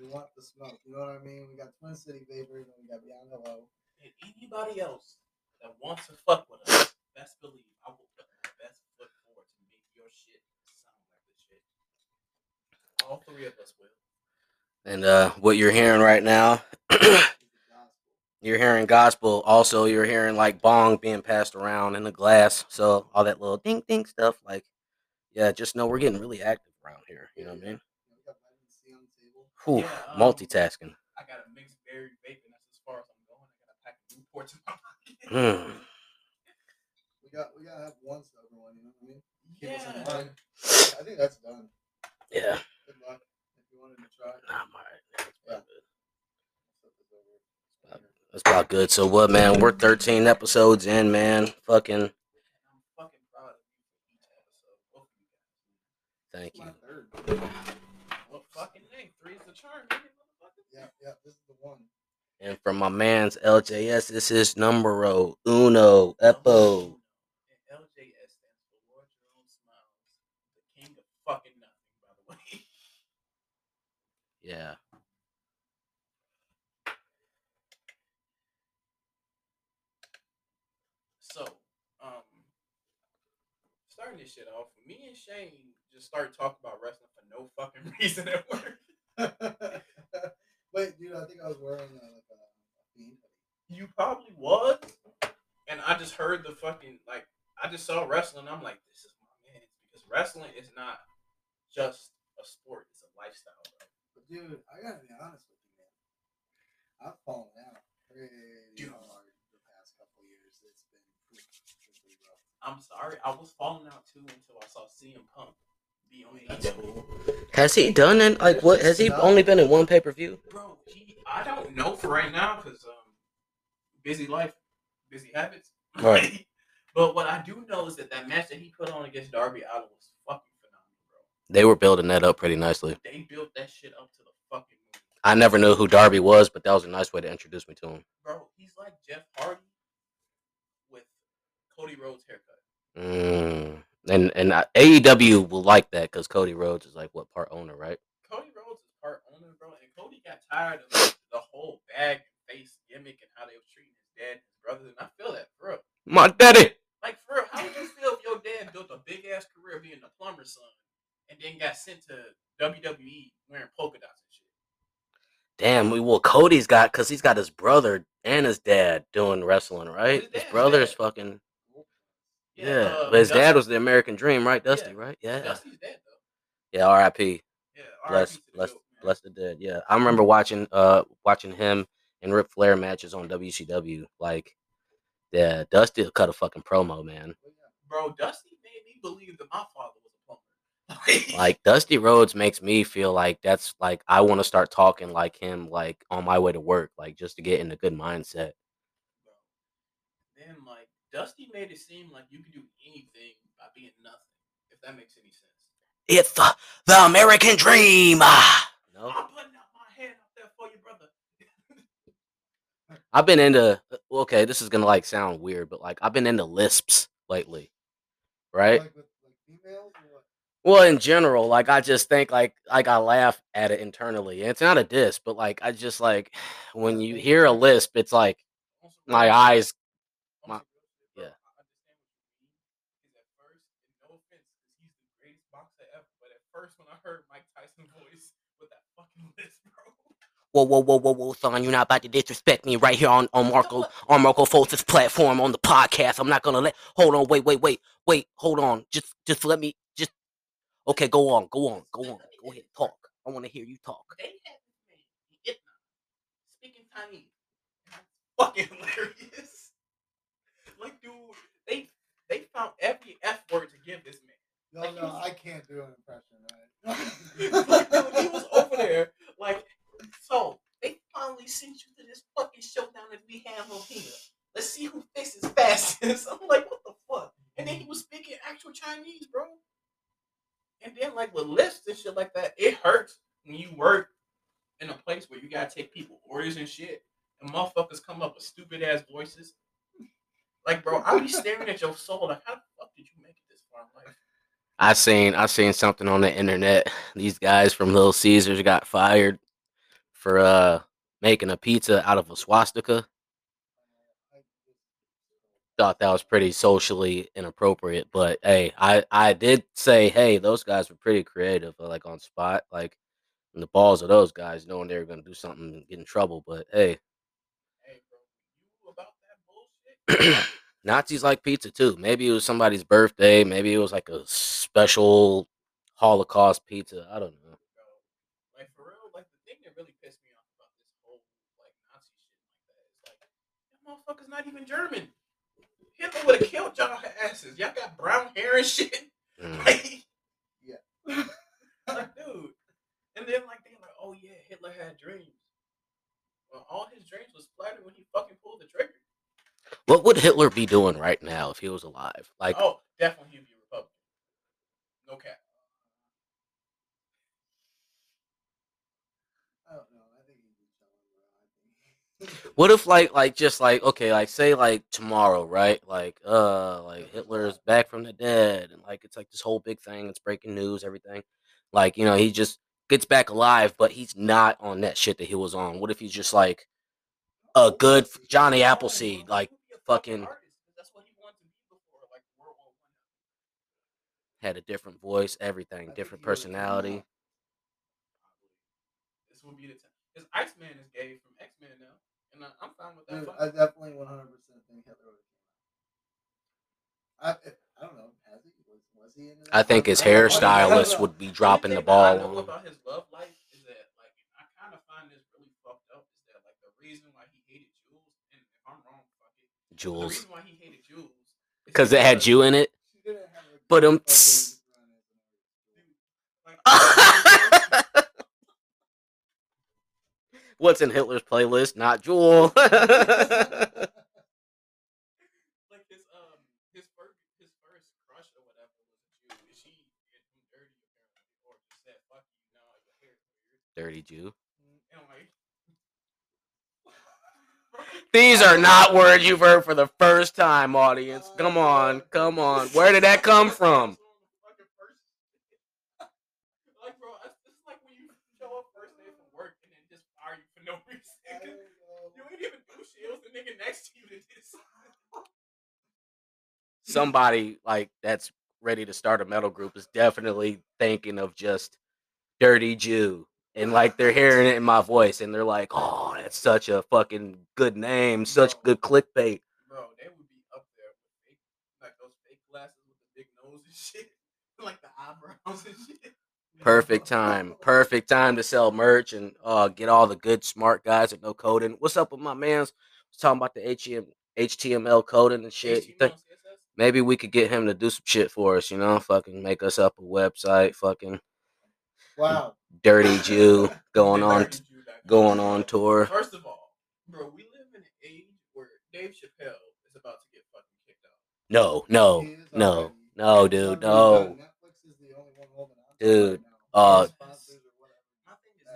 We want the smoke. You know what I mean? We got Twin City Vapor, and we got Beyond Hello. And anybody else that wants to fuck with us, best believe I will put my best foot forward to make your shit sound like the shit. All three of us will. And uh, what you're hearing right now, It's the gospel. you're hearing gospel. Also, you're hearing like bong being passed around in the glass. So all that little ding ding stuff. Like, yeah, just know we're getting really active around here. You know what I mean? We got vitamin C on the table. Whew, Yeah, um, multitasking. I got a mixed berry vape, and that's as far as I'm going. I got a pack of Newports in my pocket. Mm. We got we gotta have one sober one. You know what I mean? Keep us in Yeah. line. I think that's done. Yeah, Good luck if you wanted to try. nah, I'm all right. Yeah, it's about good. Flip this over. That's about good. So what, man? We're 13 episodes in, man. Fucking I'm fucking proud of you for each episode. Both of you guys. thank you. third. Well, fucking name. Three's the charm. Yeah, yeah. This is the one. And from my man's LJS, this is numero uno epo. LJS stands for Lord Jerome Smiles, the king of fucking nothing, by the way. Yeah. So, um, starting this shit off, me and Shane just started talking about wrestling for no fucking reason at work. Wait, dude, I think I was wearing uh, like a, a bean hoodie. You probably was, and I just heard the fucking like I just saw wrestling. I'm like, this is my man because wrestling is not just a sport; it's a lifestyle, bro. But dude, I gotta be honest with you, man. I've fallen out pretty Dude. hard the past couple years. It's been pretty, pretty rough. I'm sorry, I was falling out too until I saw CM Punk be on AEW. Has he done it? Like, what? Has he only been in one pay per view? Bro, he I don't know for right now because um busy life, busy habits. Right. But what I do know is that that match that he put on against Darby Allin was fucking phenomenal, bro. They were building that up pretty nicely. They built that shit up to the fucking moon. I never knew who Darby was, but that was a nice way to introduce me to him. Bro, he's like Jeff Hardy with Cody Rhodes haircut. Mm. And and I- AEW will like that because Cody Rhodes is like what part owner, right? Cody Rhodes is part owner, bro, and Cody got tired of the, the whole bag and face gimmick and how they were treating his dad and his brothers, and I feel that, bro. My daddy. Like, for real, how would you feel if your dad built a big ass career being a plumber's son and then got sent to WWE wearing polka dots and shit? Damn, we well Cody's got because he's got his brother and his dad doing wrestling, right? his His dad's brother's fucking yeah. uh, but his dad was the American Dream, right? Dusty, Yeah. right? Yeah. Dusty's dead though. Yeah, R.I.P. Yeah, Bless, bless, man. bless the dead. Yeah, I remember watching, uh, watching him and Ric Flair matches on WCW. Like, yeah, Dusty cut a fucking promo, man. Bro, Dusty made me believe that my father was a plumber. Like Dusty Rhodes makes me feel like that's like I want to start talking like him, like on my way to work, like just to get in a good mindset. Bro. Then like Dusty made it seem like you could do anything by being nothing, if that makes any sense. It's the, the American Dream. Ah! No, I'm putting out my hand up there for you, brother. I've been into. Okay, this is gonna like sound weird, but like I've been into lisps lately, right? Like with like females or what? Well, in general, like I just think like like I laugh at it internally. And it's not a diss, but like I just like when you hear a lisp, it's like my eyes. shit, on my- some real shit, bro, yeah. I understand what you mean. Because at first, and no offense, because he's the greatest boxer ever, but at first when I heard Mike Tyson voice with that fucking list, bro. Whoa, whoa, whoa, whoa, whoa, son! You're not about to disrespect me right here on on Marco on Marco Fultz's platform on the podcast. I'm not gonna let. Hold on, wait, wait, wait, wait. Hold on. Just just let me. Just okay. Go on, go on, go on. Go ahead, talk. I want to hear you talk. They had this man, Itna, speaking Chinese. Fucking hilarious. Like, dude, they they found every F word to give this man. No, Like, no, was- I can't do an impression, like, right? dude, he was over there, like, so they finally sent you to this fucking showdown that we have over here. Let's see who fixes fastest. I'm like, what the fuck? And then he was speaking actual Chinese, bro. And then, like, with lists and shit like that, it hurts when you work in a place where you gotta take people orders and shit, and motherfuckers come up with stupid ass voices. Like, bro, I be staring at your soul, like, how the fuck did you make it this far life? I seen I seen something on the internet. These guys from Little Caesars got fired for uh making a pizza out of a swastika. Thought that was pretty socially inappropriate, but hey, I I did say, hey, those guys were pretty creative, uh, like on spot, like the balls of those guys knowing they were gonna do something and get in trouble. But hey, Hey, bro, you about that bullshit? Nazis like pizza too. Maybe it was somebody's birthday. Maybe it was like a special Holocaust pizza. I don't know. bro. Like for real, like the thing that really pissed me off about this whole like Nazi shit like that is like that motherfucker's not even German. Hitler would have killed y'all asses. Y'all got brown hair and shit. Mm. Like, Yeah. like, dude. And then like they like, oh yeah, Hitler had dreams. Well, all his dreams was splattered when he fucking pulled the trigger. What would Hitler be doing right now if he was alive? Like, oh, definitely he'd be a Republican. No cap. I don't know. I think he's just chilling, bro. I think. What if like like just like okay, like say like tomorrow, right? Like uh like Hitler's back from the dead and like it's like this whole big thing, it's breaking news, everything. Like, you know, he just gets back alive, but he's not on that shit that he was on. What if he's just like a good Johnny Appleseed, like he could be a fucking- artist, 'cause that's what he wanted to be before like World War One. had a different voice, everything, different he would've come personality. This would be the time. Because Iceman is gay from X Men now, and I, I'm fine with that. Dude. I definitely 100% think Hitler would have came out. I, I don't know. Has he? Was, was he in I think his I don't know. I don't hairstylist know. would be dropping the Only thing I ball know on. about his love life is that, like, I kind of find this really fucked up. Is that like the reason why he hated Jules? And if I'm wrong, fuck it. The Jules. reason why he hated Jules Because it had because- you in it. She didn't have a But, um, what's in Hitler's playlist, not Jewel. Jew. Dirty Jew. These are not words you've heard for the first time, audience. Come on, come on. Where did that come from? Nigga next to you did. Somebody like that's ready to start a metal group is definitely thinking of just Dirty Jew. And like they're hearing it in my voice and they're like, oh, that's such a fucking good name, such good clickbait. Bro, they would be up there with fake, like those fake glasses with the big nose and shit, like the eyebrows and shit. Perfect time. Perfect time to sell merch and uh, get all the good smart guys that no coding. What's up with my man's talking about the HTML, HTML coding and shit. HTML, think maybe we could get him to do some shit for us, you know? Fucking make us up a website, fucking Wow. dirty Jew going on Jew going on tour. First of all, bro, we live in an age where Dave Chappelle is about to get fucking kicked out. No, no, no, already- no, dude, no. Netflix is the only one holding on to it Dude, right uh, or whatever.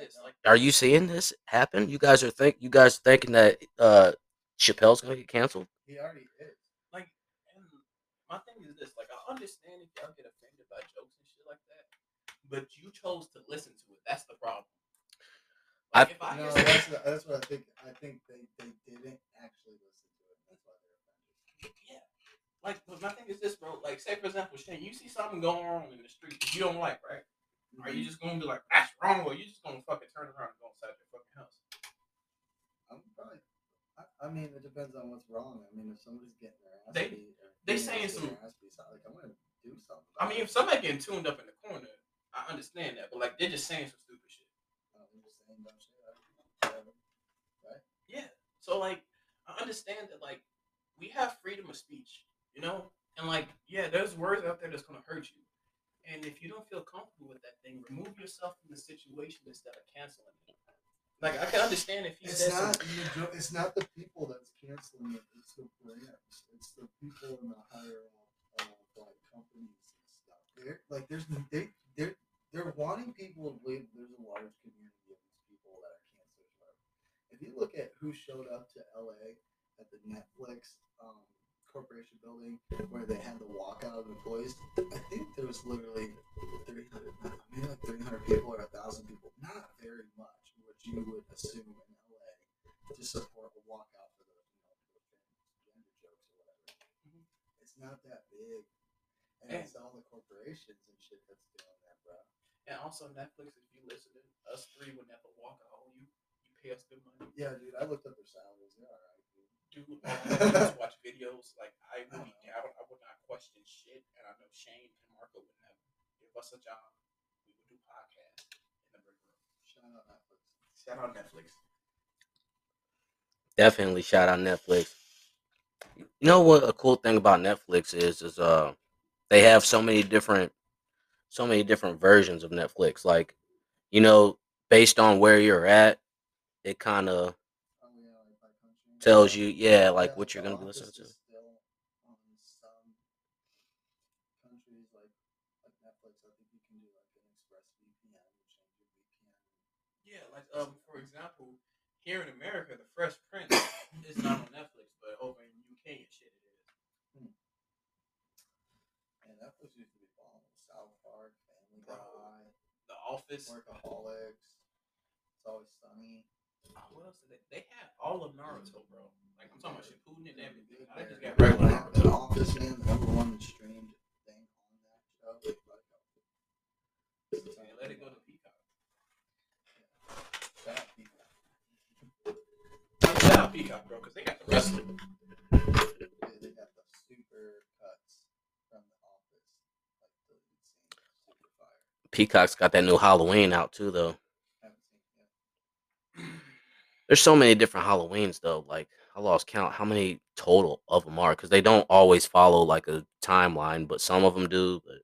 Is this, like, Are you seeing this happen? You guys are think you guys thinking that uh Chappelle's gonna get canceled? He already is. like, and my thing is this, like, I understand if y'all get offended by jokes and shit like that, but you chose to listen to it. That's the problem. I- Like, if I No, hear that's something- what- that's what I think. I think they, they didn't actually listen to it. That's why they're offended. yeah. Like, but my thing is this, bro. Like, say for example, Shane, you see something going on in the street that you don't like, right? Are you mm-hmm. just gonna be like, that's wrong, or you just gonna fucking turn around and go inside your fucking house? I'm probably. I, I mean, it depends on what's wrong. I mean, if somebody's getting their ass They- beat, they saying some- ass beat, like I'm gonna do something. I mean, it. if somebody getting tuned up in the corner, I understand that, but like they're just saying some stupid shit. Uh, just saying dumb shit, whatever. Yeah. So like, I understand that like we have freedom of speech, you know, and like yeah, there's words out there that's gonna hurt you, and if you don't feel comfortable with that thing, remove yourself from the situation instead of canceling it. Like I can understand if he It's not. some- It's not the people that's canceling it. It's the brands. It's the people in the higher uh, like companies and stuff. They're like, there's they they're they're wanting people to believe there's a large community of these people that are cancelers. If you look at who showed up to LA at the Netflix um, corporation building where they had the walkout of employees, I think there was literally 300, maybe like 300 people or a thousand people. Not very much, you would assume in LA to support a walkout for the you know for gender jokes or whatever. Mm-hmm. It's not that big, and Yeah. it's all the corporations and shit that's doing that, bro. and also Netflix, if you listen to us three would never walk out. You you pay us good money. Yeah, dude, I looked up their salaries. They're all right, dude. Do all we do is watch videos. Like I would be down. I would not question shit, and I know Shane and Marco would never give us a job. We would do podcasts in the break room. Shout out Netflix. Shout out Netflix. Definitely shout out Netflix. You know what a cool thing about Netflix is is uh they have so many different so many different versions of Netflix. Like, you know, based on where you're at, it kind of Oh yeah, like by country. tells you, yeah, like what you're gonna be listening to. is Still on some countries like like Netflix, I think you can do like an Express VPN, which change your VPN. Yeah, like um, for example, here in America, The Fresh Prince is not on Netflix, but over in UK and shit, it is. Hmm. And Netflix used to be bomb. South Park, Family Bro. Guy, The Office. Workaholics. It's always sunny. Oh, what else did they? They had all of Naruto, bro. Like I'm talking about Shippuden and everything. I just got The regular Naruto. Office, man, the number one streamed thing on that show. Let it go to Peacock. Shout out Peacock. Shout out Peacock, bro, because they got the wrestling. Yeah, they got the super cuts from the office. Like the scene, super fire. Peacock's got that new Halloween out too, though. Haven't seen it yet. There's so many different Halloweens though. Like I lost count how many total of them are because they don't always follow like a timeline, but some of them do. But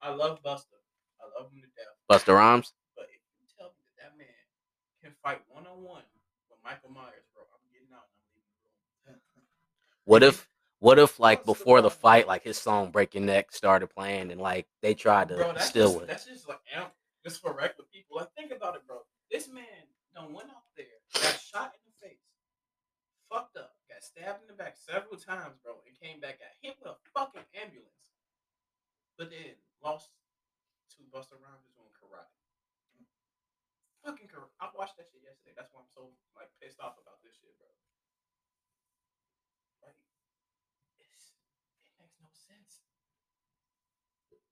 I love Busta. I love him to death. Busta Rhymes, But if you tell me that that man can fight one on one with Michael Myers, bro, I'm getting out and I'm leaving the room. What if what if like before the fight, like his song "Break Your Neck" started playing and like they tried to Bro, that's steal just, it? that's just like amp. Just for regular people. Like think about it, bro. This man done went out there, got shot in the face, fucked up, got stabbed in the back several times, bro, and came back, got hit with a fucking ambulance, but then lost to Busta Rhymes doing karate. Fucking karate. I watched that shit yesterday. That's why I'm so like pissed off about this shit, bro. Like, it's, it makes no sense. Like,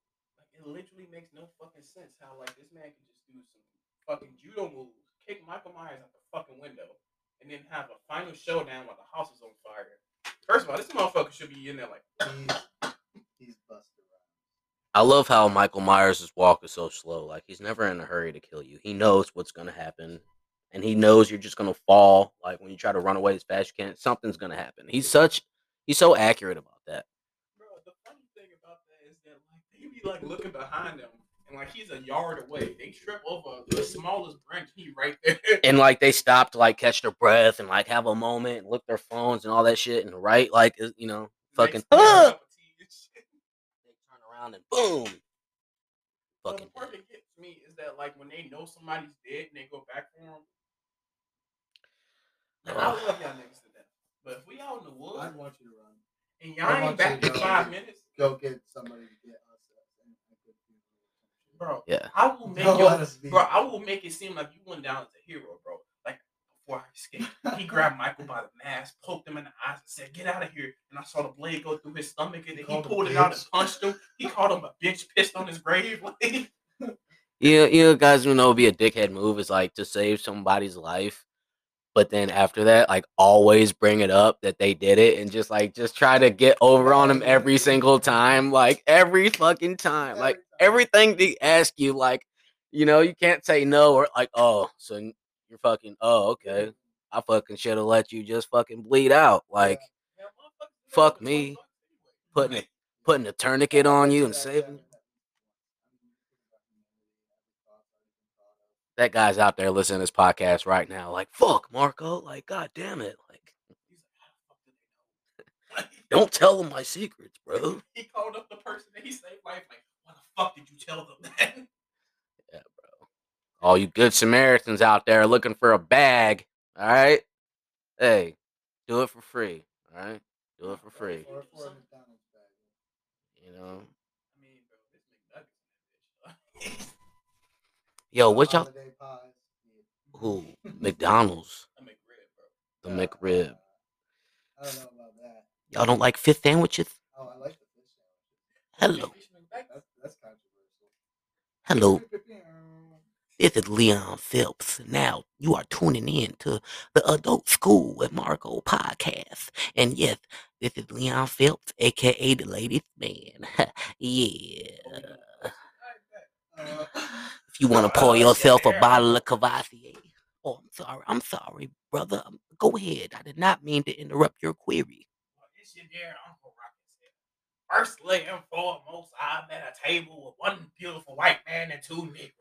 it literally makes no fucking sense how like this man can just do some fucking judo moves, kick Michael Myers out the fucking window, and then have a final showdown while the house is on fire. First of all, this motherfucker should be in there like He's, he's Busta Rhymes. I love how Michael Myers' walk is so slow. Like he's never in a hurry to kill you. He knows what's gonna happen, and he knows you're just gonna fall. Like when you try to run away as fast as you can, something's gonna happen. He's such he's so accurate about that. Bro, the funny thing about that is that like they be like looking behind them and like he's a yard away. They trip over the smallest branch, he right there. And like they stop to like catch their breath and like have a moment and look their phones and all that shit. And right, like you know, fucking Makes me a cup of tea and they turn around and boom, But fucking. the part that gets me is that like when they know somebody's dead and they go back for them. Like, I love y'all niggas to death. But if we out in the woods I'd want you to run. and y'all ain't back in five minutes, Go get somebody to get us a, a good funeral. Bro, Yeah. I will make Don't your let us be- bro, I will make it seem like you went down as a hero, bro. Like before I escaped, he grabbed Michael by the mask, poked him in the eyes, and said, "Get out of here!" And I saw the blade go through his stomach, and He then he called him pulled it out and punched him. He called him a bitch, pissed on his grave. Like, Yeah, you know, guys, you know, it'd be a dickhead move is like to save somebody's life, but then after that, like always bring it up that they did it and just like just try to get over on them every single time, like every fucking time, like everything they ask you, like you know, you can't say no or like, oh, so you're fucking, oh, okay, I fucking should have let you just fucking bleed out, like man, motherfuckers do that Fuck me. 20 bucks anyway. putting it, putting a tourniquet on you and saving. That guy's out there listening to this podcast right now, like, fuck, Marco, like, god damn it, like, He's like, how the fuck did they know? Like, don't tell them my secrets, bro. He called up the person that he saved life. Like, why the fuck did you tell them that? Yeah, bro. All you good Samaritans out there looking for a bag, all right? Hey, do it for free, all right? Do it for free, Or for a McDonald's bag. you know? I mean, bro, this McNuggets bitch. Yo, what y'all? Holiday pies. Yeah. Who? McDonald's, I make bread, bro. the McRib. I don't know about that. Y'all don't like fifth sandwiches? Oh, I like the fish sandwiches. Hello, That's that's hello. This is Leon Phelps. Now you are tuning in to the Adult School with Marco podcast. And yes, this is Leon Phelps, aka the ladies man. yeah. Uh, You want to pour yourself a bottle of Courvoisier. Oh, I'm sorry. I'm sorry, brother. Um, Go ahead. I did not mean to interrupt your query. It's your dear Uncle Ruckus. Firstly and foremost, I'm at a table with one beautiful white man and two Negroes.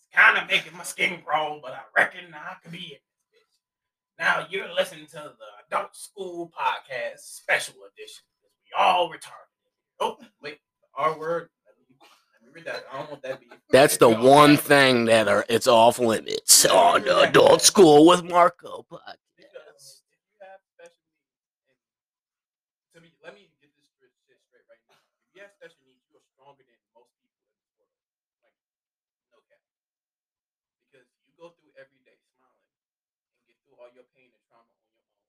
It's kind of making my skin crawl, but I reckon I could be in this bitch. Now you're listening to the Adult School Podcast Special Edition. We all retarded. Oh, wait, the R word. Let me, let me read that. I don't want that to be. That's the one thing that are it's off limits on the Adult School with Marco podcast. Because if you have special needs, and to me, let me get this straight, straight right now. If special needs, you are stronger than most people in this world. Like, no. Because you go through every day smiling and get through all your pain and trauma on your own.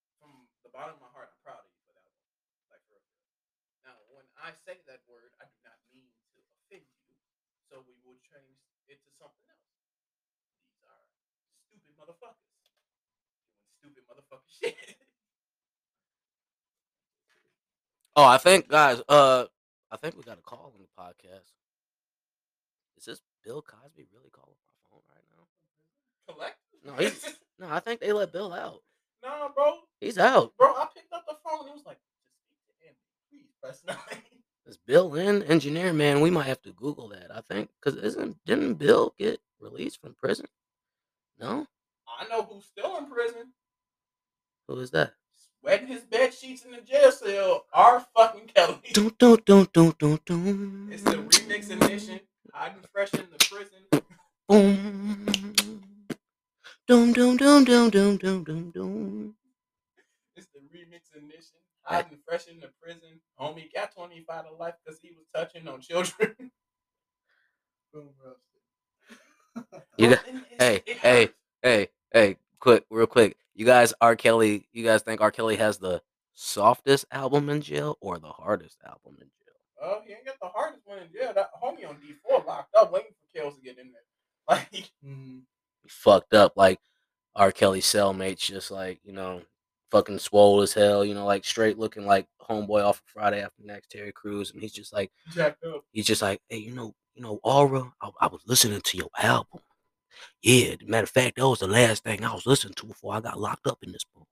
And from the bottom of my heart, I'm proud of you for that one. Like, for real. Now, when I say that word, I do not mean to offend you. So we will change it to something else. These are stupid motherfuckers doing stupid motherfucker shit. Oh, I think guys, uh I think we got a call on the podcast. Is this Bill Cosby really calling my phone right now? Collect? No, he's- No, I think they let Bill out. nah, bro. He's out. Bro, I picked up the phone. It was like, just speak to him. Please press nine. Is Bill in engineer man? We might have to Google that. I think because isn't didn't Bill get released from prison? No, I know who's still in prison, who is that? sweating his bed sheets in the jail cell. R. fucking Kelly. Dun, dun, dun, dun, dun, dun. It's the remix edition. Hiding fresh in the prison. Boom. Doom, doom, doom, doom, doom, doom, doom, doom. It's the remix edition. Fresh in the prison. Homie got 25 to life because he was touching on children. Boom. You got, hey, hey, hey, hey, quick, real quick. You guys, R. Kelly, you guys think R. Kelly has the softest album in jail or the hardest album in jail? Oh, he ain't got the hardest one in jail. That homie on D4 locked up waiting for Kels to get in there. Like. He fucked up like R. Kelly's cellmates, just like, you know, fucking swole as hell, you know, like straight looking like homeboy off of Friday After Next, Terry Crews. And he's just like, he's just like, hey, you know, you know, Aura, I, I was listening to your album. Yeah, matter of fact, that was the last thing I was listening to before I got locked up in this book.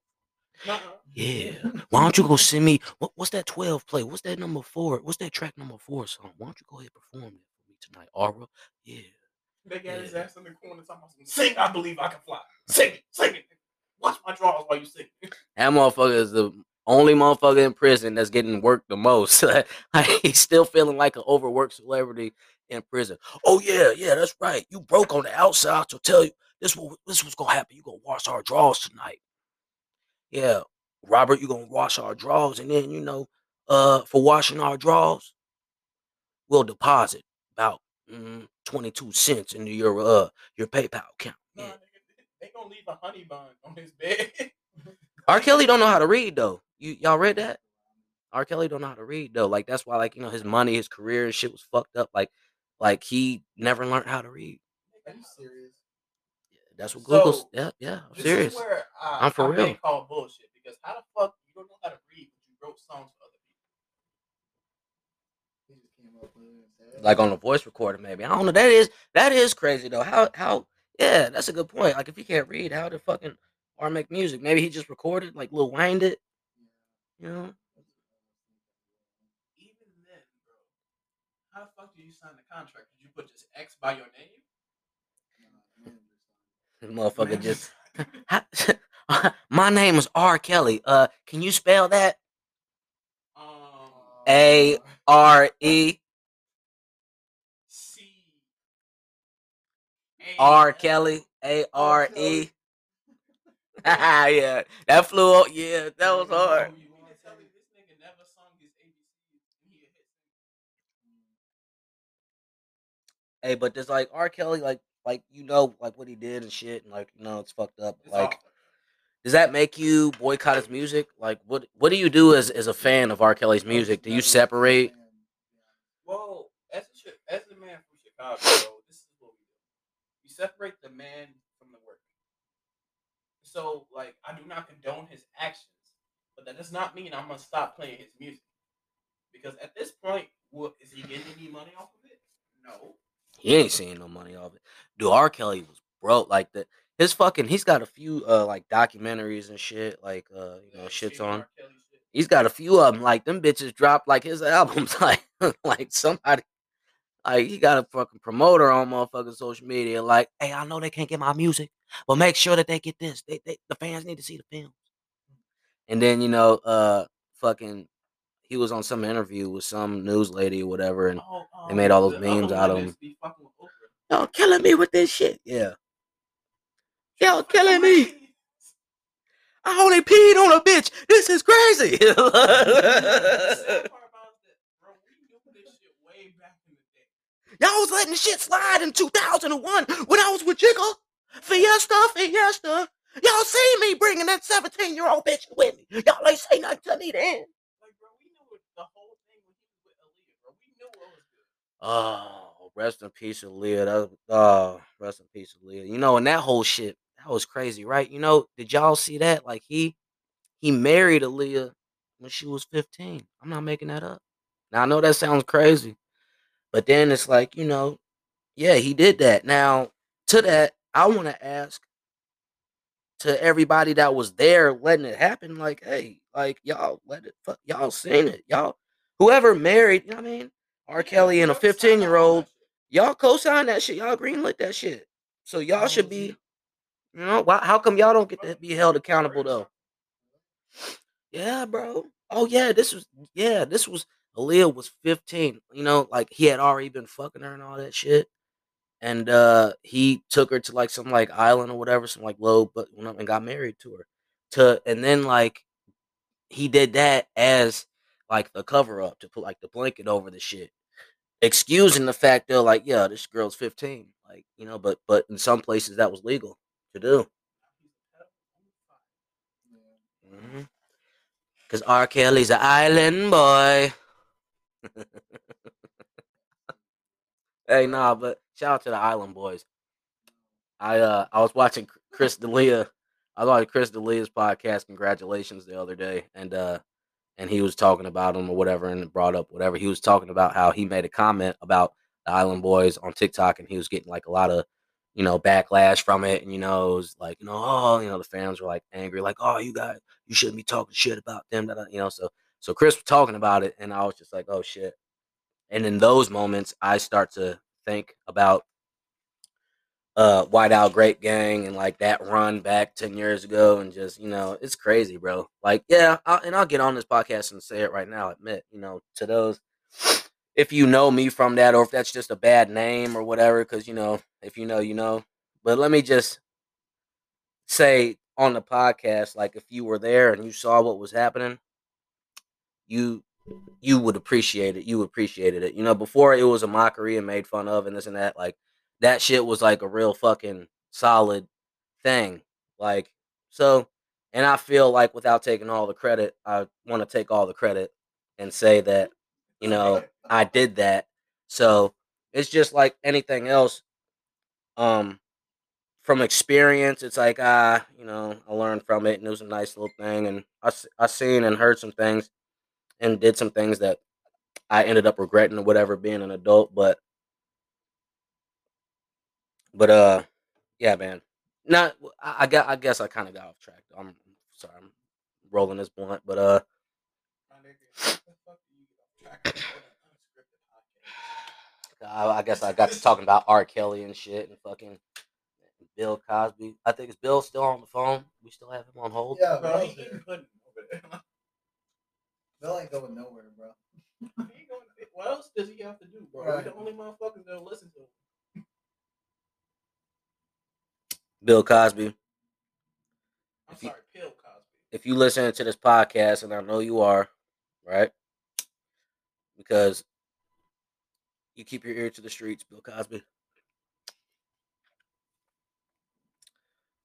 Nuh-uh. Yeah. Why don't you go send me what, what's that 12 play? What's that number four? What's that track number four song? Why don't you go ahead and perform it for me tonight, Aura? Yeah. They got his ass in the corner talking about some sing, I believe I can fly. Sing it, sing it. Watch my drawers while you sing. That motherfucker is the only motherfucker in prison that's getting worked the most. he's still feeling like an overworked celebrity in prison. Oh yeah, yeah, that's right. You broke on the outside, so tell you this what this was gonna happen. You gonna wash our drawers tonight. Yeah, Robert, you gonna wash our drawers, and then you know, uh, for washing our drawers, we'll deposit about mm, twenty two cents into your uh your PayPal account. Yeah. Nigga, they gonna leave a honey bun on his bed. R. Kelly don't know how to read though. You y'all read that? R. Kelly don't know how to read though. Like that's why like you know his money, his career and shit was fucked up. Like like he never learned how to read. Are you serious? That's what Google's. So, yeah, yeah. I'm This serious. is where I, I'm for I may real. call bullshit because how the fuck you don't know how to read but you wrote songs for other people? He just came up with it and said, Like on a voice recorder, maybe. I don't know. That is that is crazy though. How how yeah, that's a good point. Like if he can't read, how to fucking or make music? Maybe he just recorded like Lil Wayne did. You know? Even then, bro, how the fuck did you sign the contract? Did you put just X by your name? This motherfucker just My name is R. Kelly. Uh, can you spell that? um, A R E C R Kelly. A R E. Yeah, that flew. out- Yeah, that was hard. You mean to tell me this nigga never sung his ABCs and he a hit? Hey, but there's like R. Kelly, like, like you know, like what he did and shit, and like you know, it's fucked up. It's Like, awful. does that make you boycott his music? Like, what what do you do as as a fan of R. Kelly's music? Do you separate? Well, as a, as a man from Chicago, bro, this is what we do. We separate the man from the work. So, like, I do not condone his actions, but that does not mean I'm gonna stop playing his music. Because at this point, what is he getting any money off of it? No. He ain't seeing no money off it. Dude, R. Kelly was broke. Like the his fucking. He's got a few uh like documentaries and shit. Like uh you know shits on. Shit. He's got a few of them. Like them bitches dropped like his albums. Like like somebody. Like he got a fucking promoter on motherfucking social media. Like, hey, I know they can't get my music, but make sure that they get this. They, they the fans need to see the films. And then you know, uh, fucking, he was on some interview with some news lady or whatever, and Oh, they made all those memes out of him. is be fucking with Oprah. y'all killing me with this shit. Yeah, Y'all killing me. I only peed on a bitch. This is crazy. The sad part about it is that, bro, we knew this shit way back in the day. Y'all was letting shit slide in 2001 when I was with Jigga. Fiesta, Fiesta. Y'all see me bringing that 17 year old bitch with me. Y'all ain't say nothing to me then. Like, bro, we knew the whole thing when he was with Aaliyah, bro. We knew it was good. Oh, rest in peace, Aaliyah. That, oh, rest in peace, Aaliyah. You know, and that whole shit, that was crazy, right? You know, did y'all see that? Like he he married Aaliyah when she was 15. I'm not making that up. Now I know that sounds crazy, but then it's like, you know, yeah, he did that. Now, to that, I want to ask to everybody that was there letting it happen, like, hey, like y'all let it fuck y'all seen it. Y'all whoever married, you know what I mean? R. Kelly and a 15 year old, y'all co-signed that shit. Y'all greenlit that shit. So y'all should be, you know, why, how come y'all don't get to be held accountable though? Yeah, bro. Oh yeah, this was yeah, this was Aaliyah was 15. You know, like he had already been fucking her and all that shit. and uh he took her to like some like island or whatever, some like low, but went up and got married to her. To and then like he did that as like the cover up to put like the blanket over the shit, excusing the fact that like yeah, this girl's fifteen, like you know, but but in some places that was legal to do. Because R. Kelly's an island boy. Hey, nah, but shout out to the Island Boys. I uh I was watching Chris D'Elia. I was watching Chris D'Elia's podcast. Congratulations the other day, and uh and he was talking about him or whatever, and brought up whatever he was talking about how he made a comment about the Island Boys on TikTok, and he was getting like a lot of you know backlash from it, and you know it was like you know oh you know the fans were like angry, like oh you guys you shouldn't be talking shit about them, you know so so Chris was talking about it, and I was just like oh shit, and in those moments I start to think about uh White Owl Grape Gang and like that run back 10 years ago and just you know it's crazy bro. Like yeah I'll, and I'll get on this podcast and say it right now admit you know to those if you know me from that or if that's just a bad name or whatever because you know if you know you know. But let me just say on the podcast like if you were there and you saw what was happening you you would appreciate it you appreciated it you know before it was a mockery and made fun of and this and that like that shit was like a real fucking solid thing. Like, so, and I feel like without taking all the credit, I want to take all the credit and say that, you know, I did that. So it's just like anything else. Um, from experience, it's like, ah, you know, I learned from it and it was a nice little thing. And I, I seen and heard some things and did some things that I ended up regretting or whatever being an adult. But but uh, yeah, man. Not I, I got. I guess I kind of got off track. I'm sorry. I'm rolling this blunt, but uh. I, guess I got to talking about R. Kelly and shit and fucking Bill Cosby. I think is Bill still on the phone. We still have him on hold. Yeah, Bro, bro. he ain't putting over there. Bill ain't going nowhere, bro. He ain't going- What else does he have to do, bro? Right. We're the only motherfuckers that listen to him. Bill Cosby. I'm If you- sorry, Bill Cosby. If you listen to this podcast, and I know you are, right? Because you keep your ear to the streets, Bill Cosby.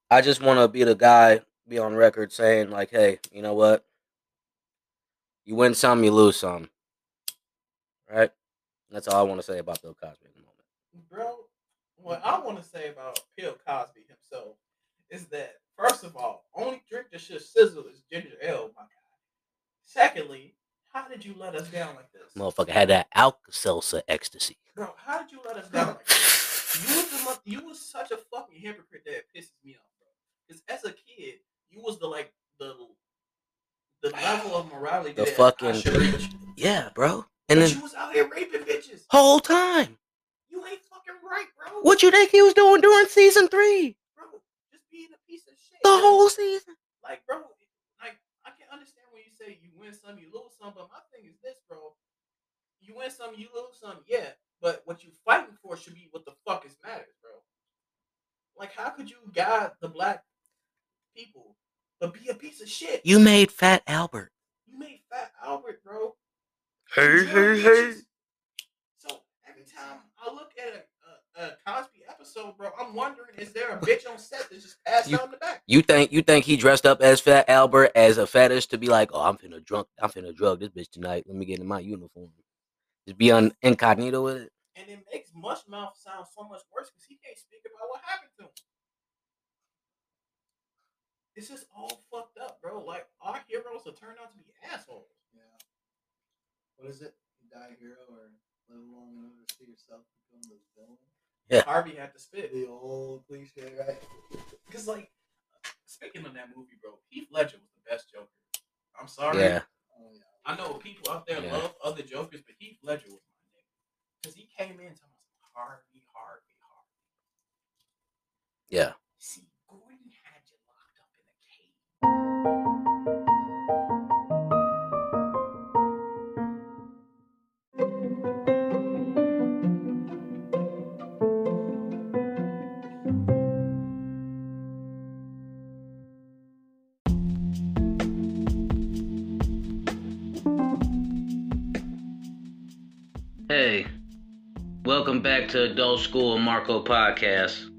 I just want to be the guy, be on record saying, like, hey, you know what? You win some, you lose some. Right? That's all I want to say about Bill Cosby at the moment. Bro, what I want to say about Bill Cosby himself is that, first of all, only drink that should sizzle is ginger ale, my guy. Secondly, how did you let us down like this? Motherfucker had that Alka-Seltzer ecstasy. Bro, how did you let us down like this? You was the you was such a fucking hypocrite that it pisses me off, bro. Because as a kid, you was the like the the level of morality The fucking-. Yeah, bro. And But then you was out here raping bitches. whole time, You ain't fucking right, bro. what you think he was doing during season three? bro? Just being a piece of shit. The whole season. like, bro, like I can understand when you say you win some, you lose some, but my thing is this, bro. You win some, you lose some, yeah. But what you fighting for should be what the fuck is matters, bro. Like, how could you guide the black people but be a piece of shit? You made Fat Albert. You made Fat Albert, bro. Hey, Drill hey, hey. bitches. So every time I look at a, a, a Cosby episode, bro, I'm wondering is there a bitch on set that just passed You- out in the back? You think you think he dressed up as Fat Albert as a fetish to be like, oh, I'm finna drunk, I'm finna drug this bitch tonight. Let me get in my uniform. Just be on incognito with it. And it makes Mushmouth sound so much worse because he can't speak about what happened to him. It's just all fucked up, bro. Like our heroes have turned out to be assholes. Yeah. What is it? You die a hero or live long enough to see yourself become the villain? Yeah. Harvey had to spit. The old cliche, right? Because like speaking of that movie, bro, Heath Ledger was the best Joker. I'm sorry. Yeah. Oh yeah. I know people out there Yeah. love other Jokers, but Heath Ledger was my nigga. Because he came in talking about Harvey, Harvey, Harvey. Yeah. See, to Adult School Marco Podcast.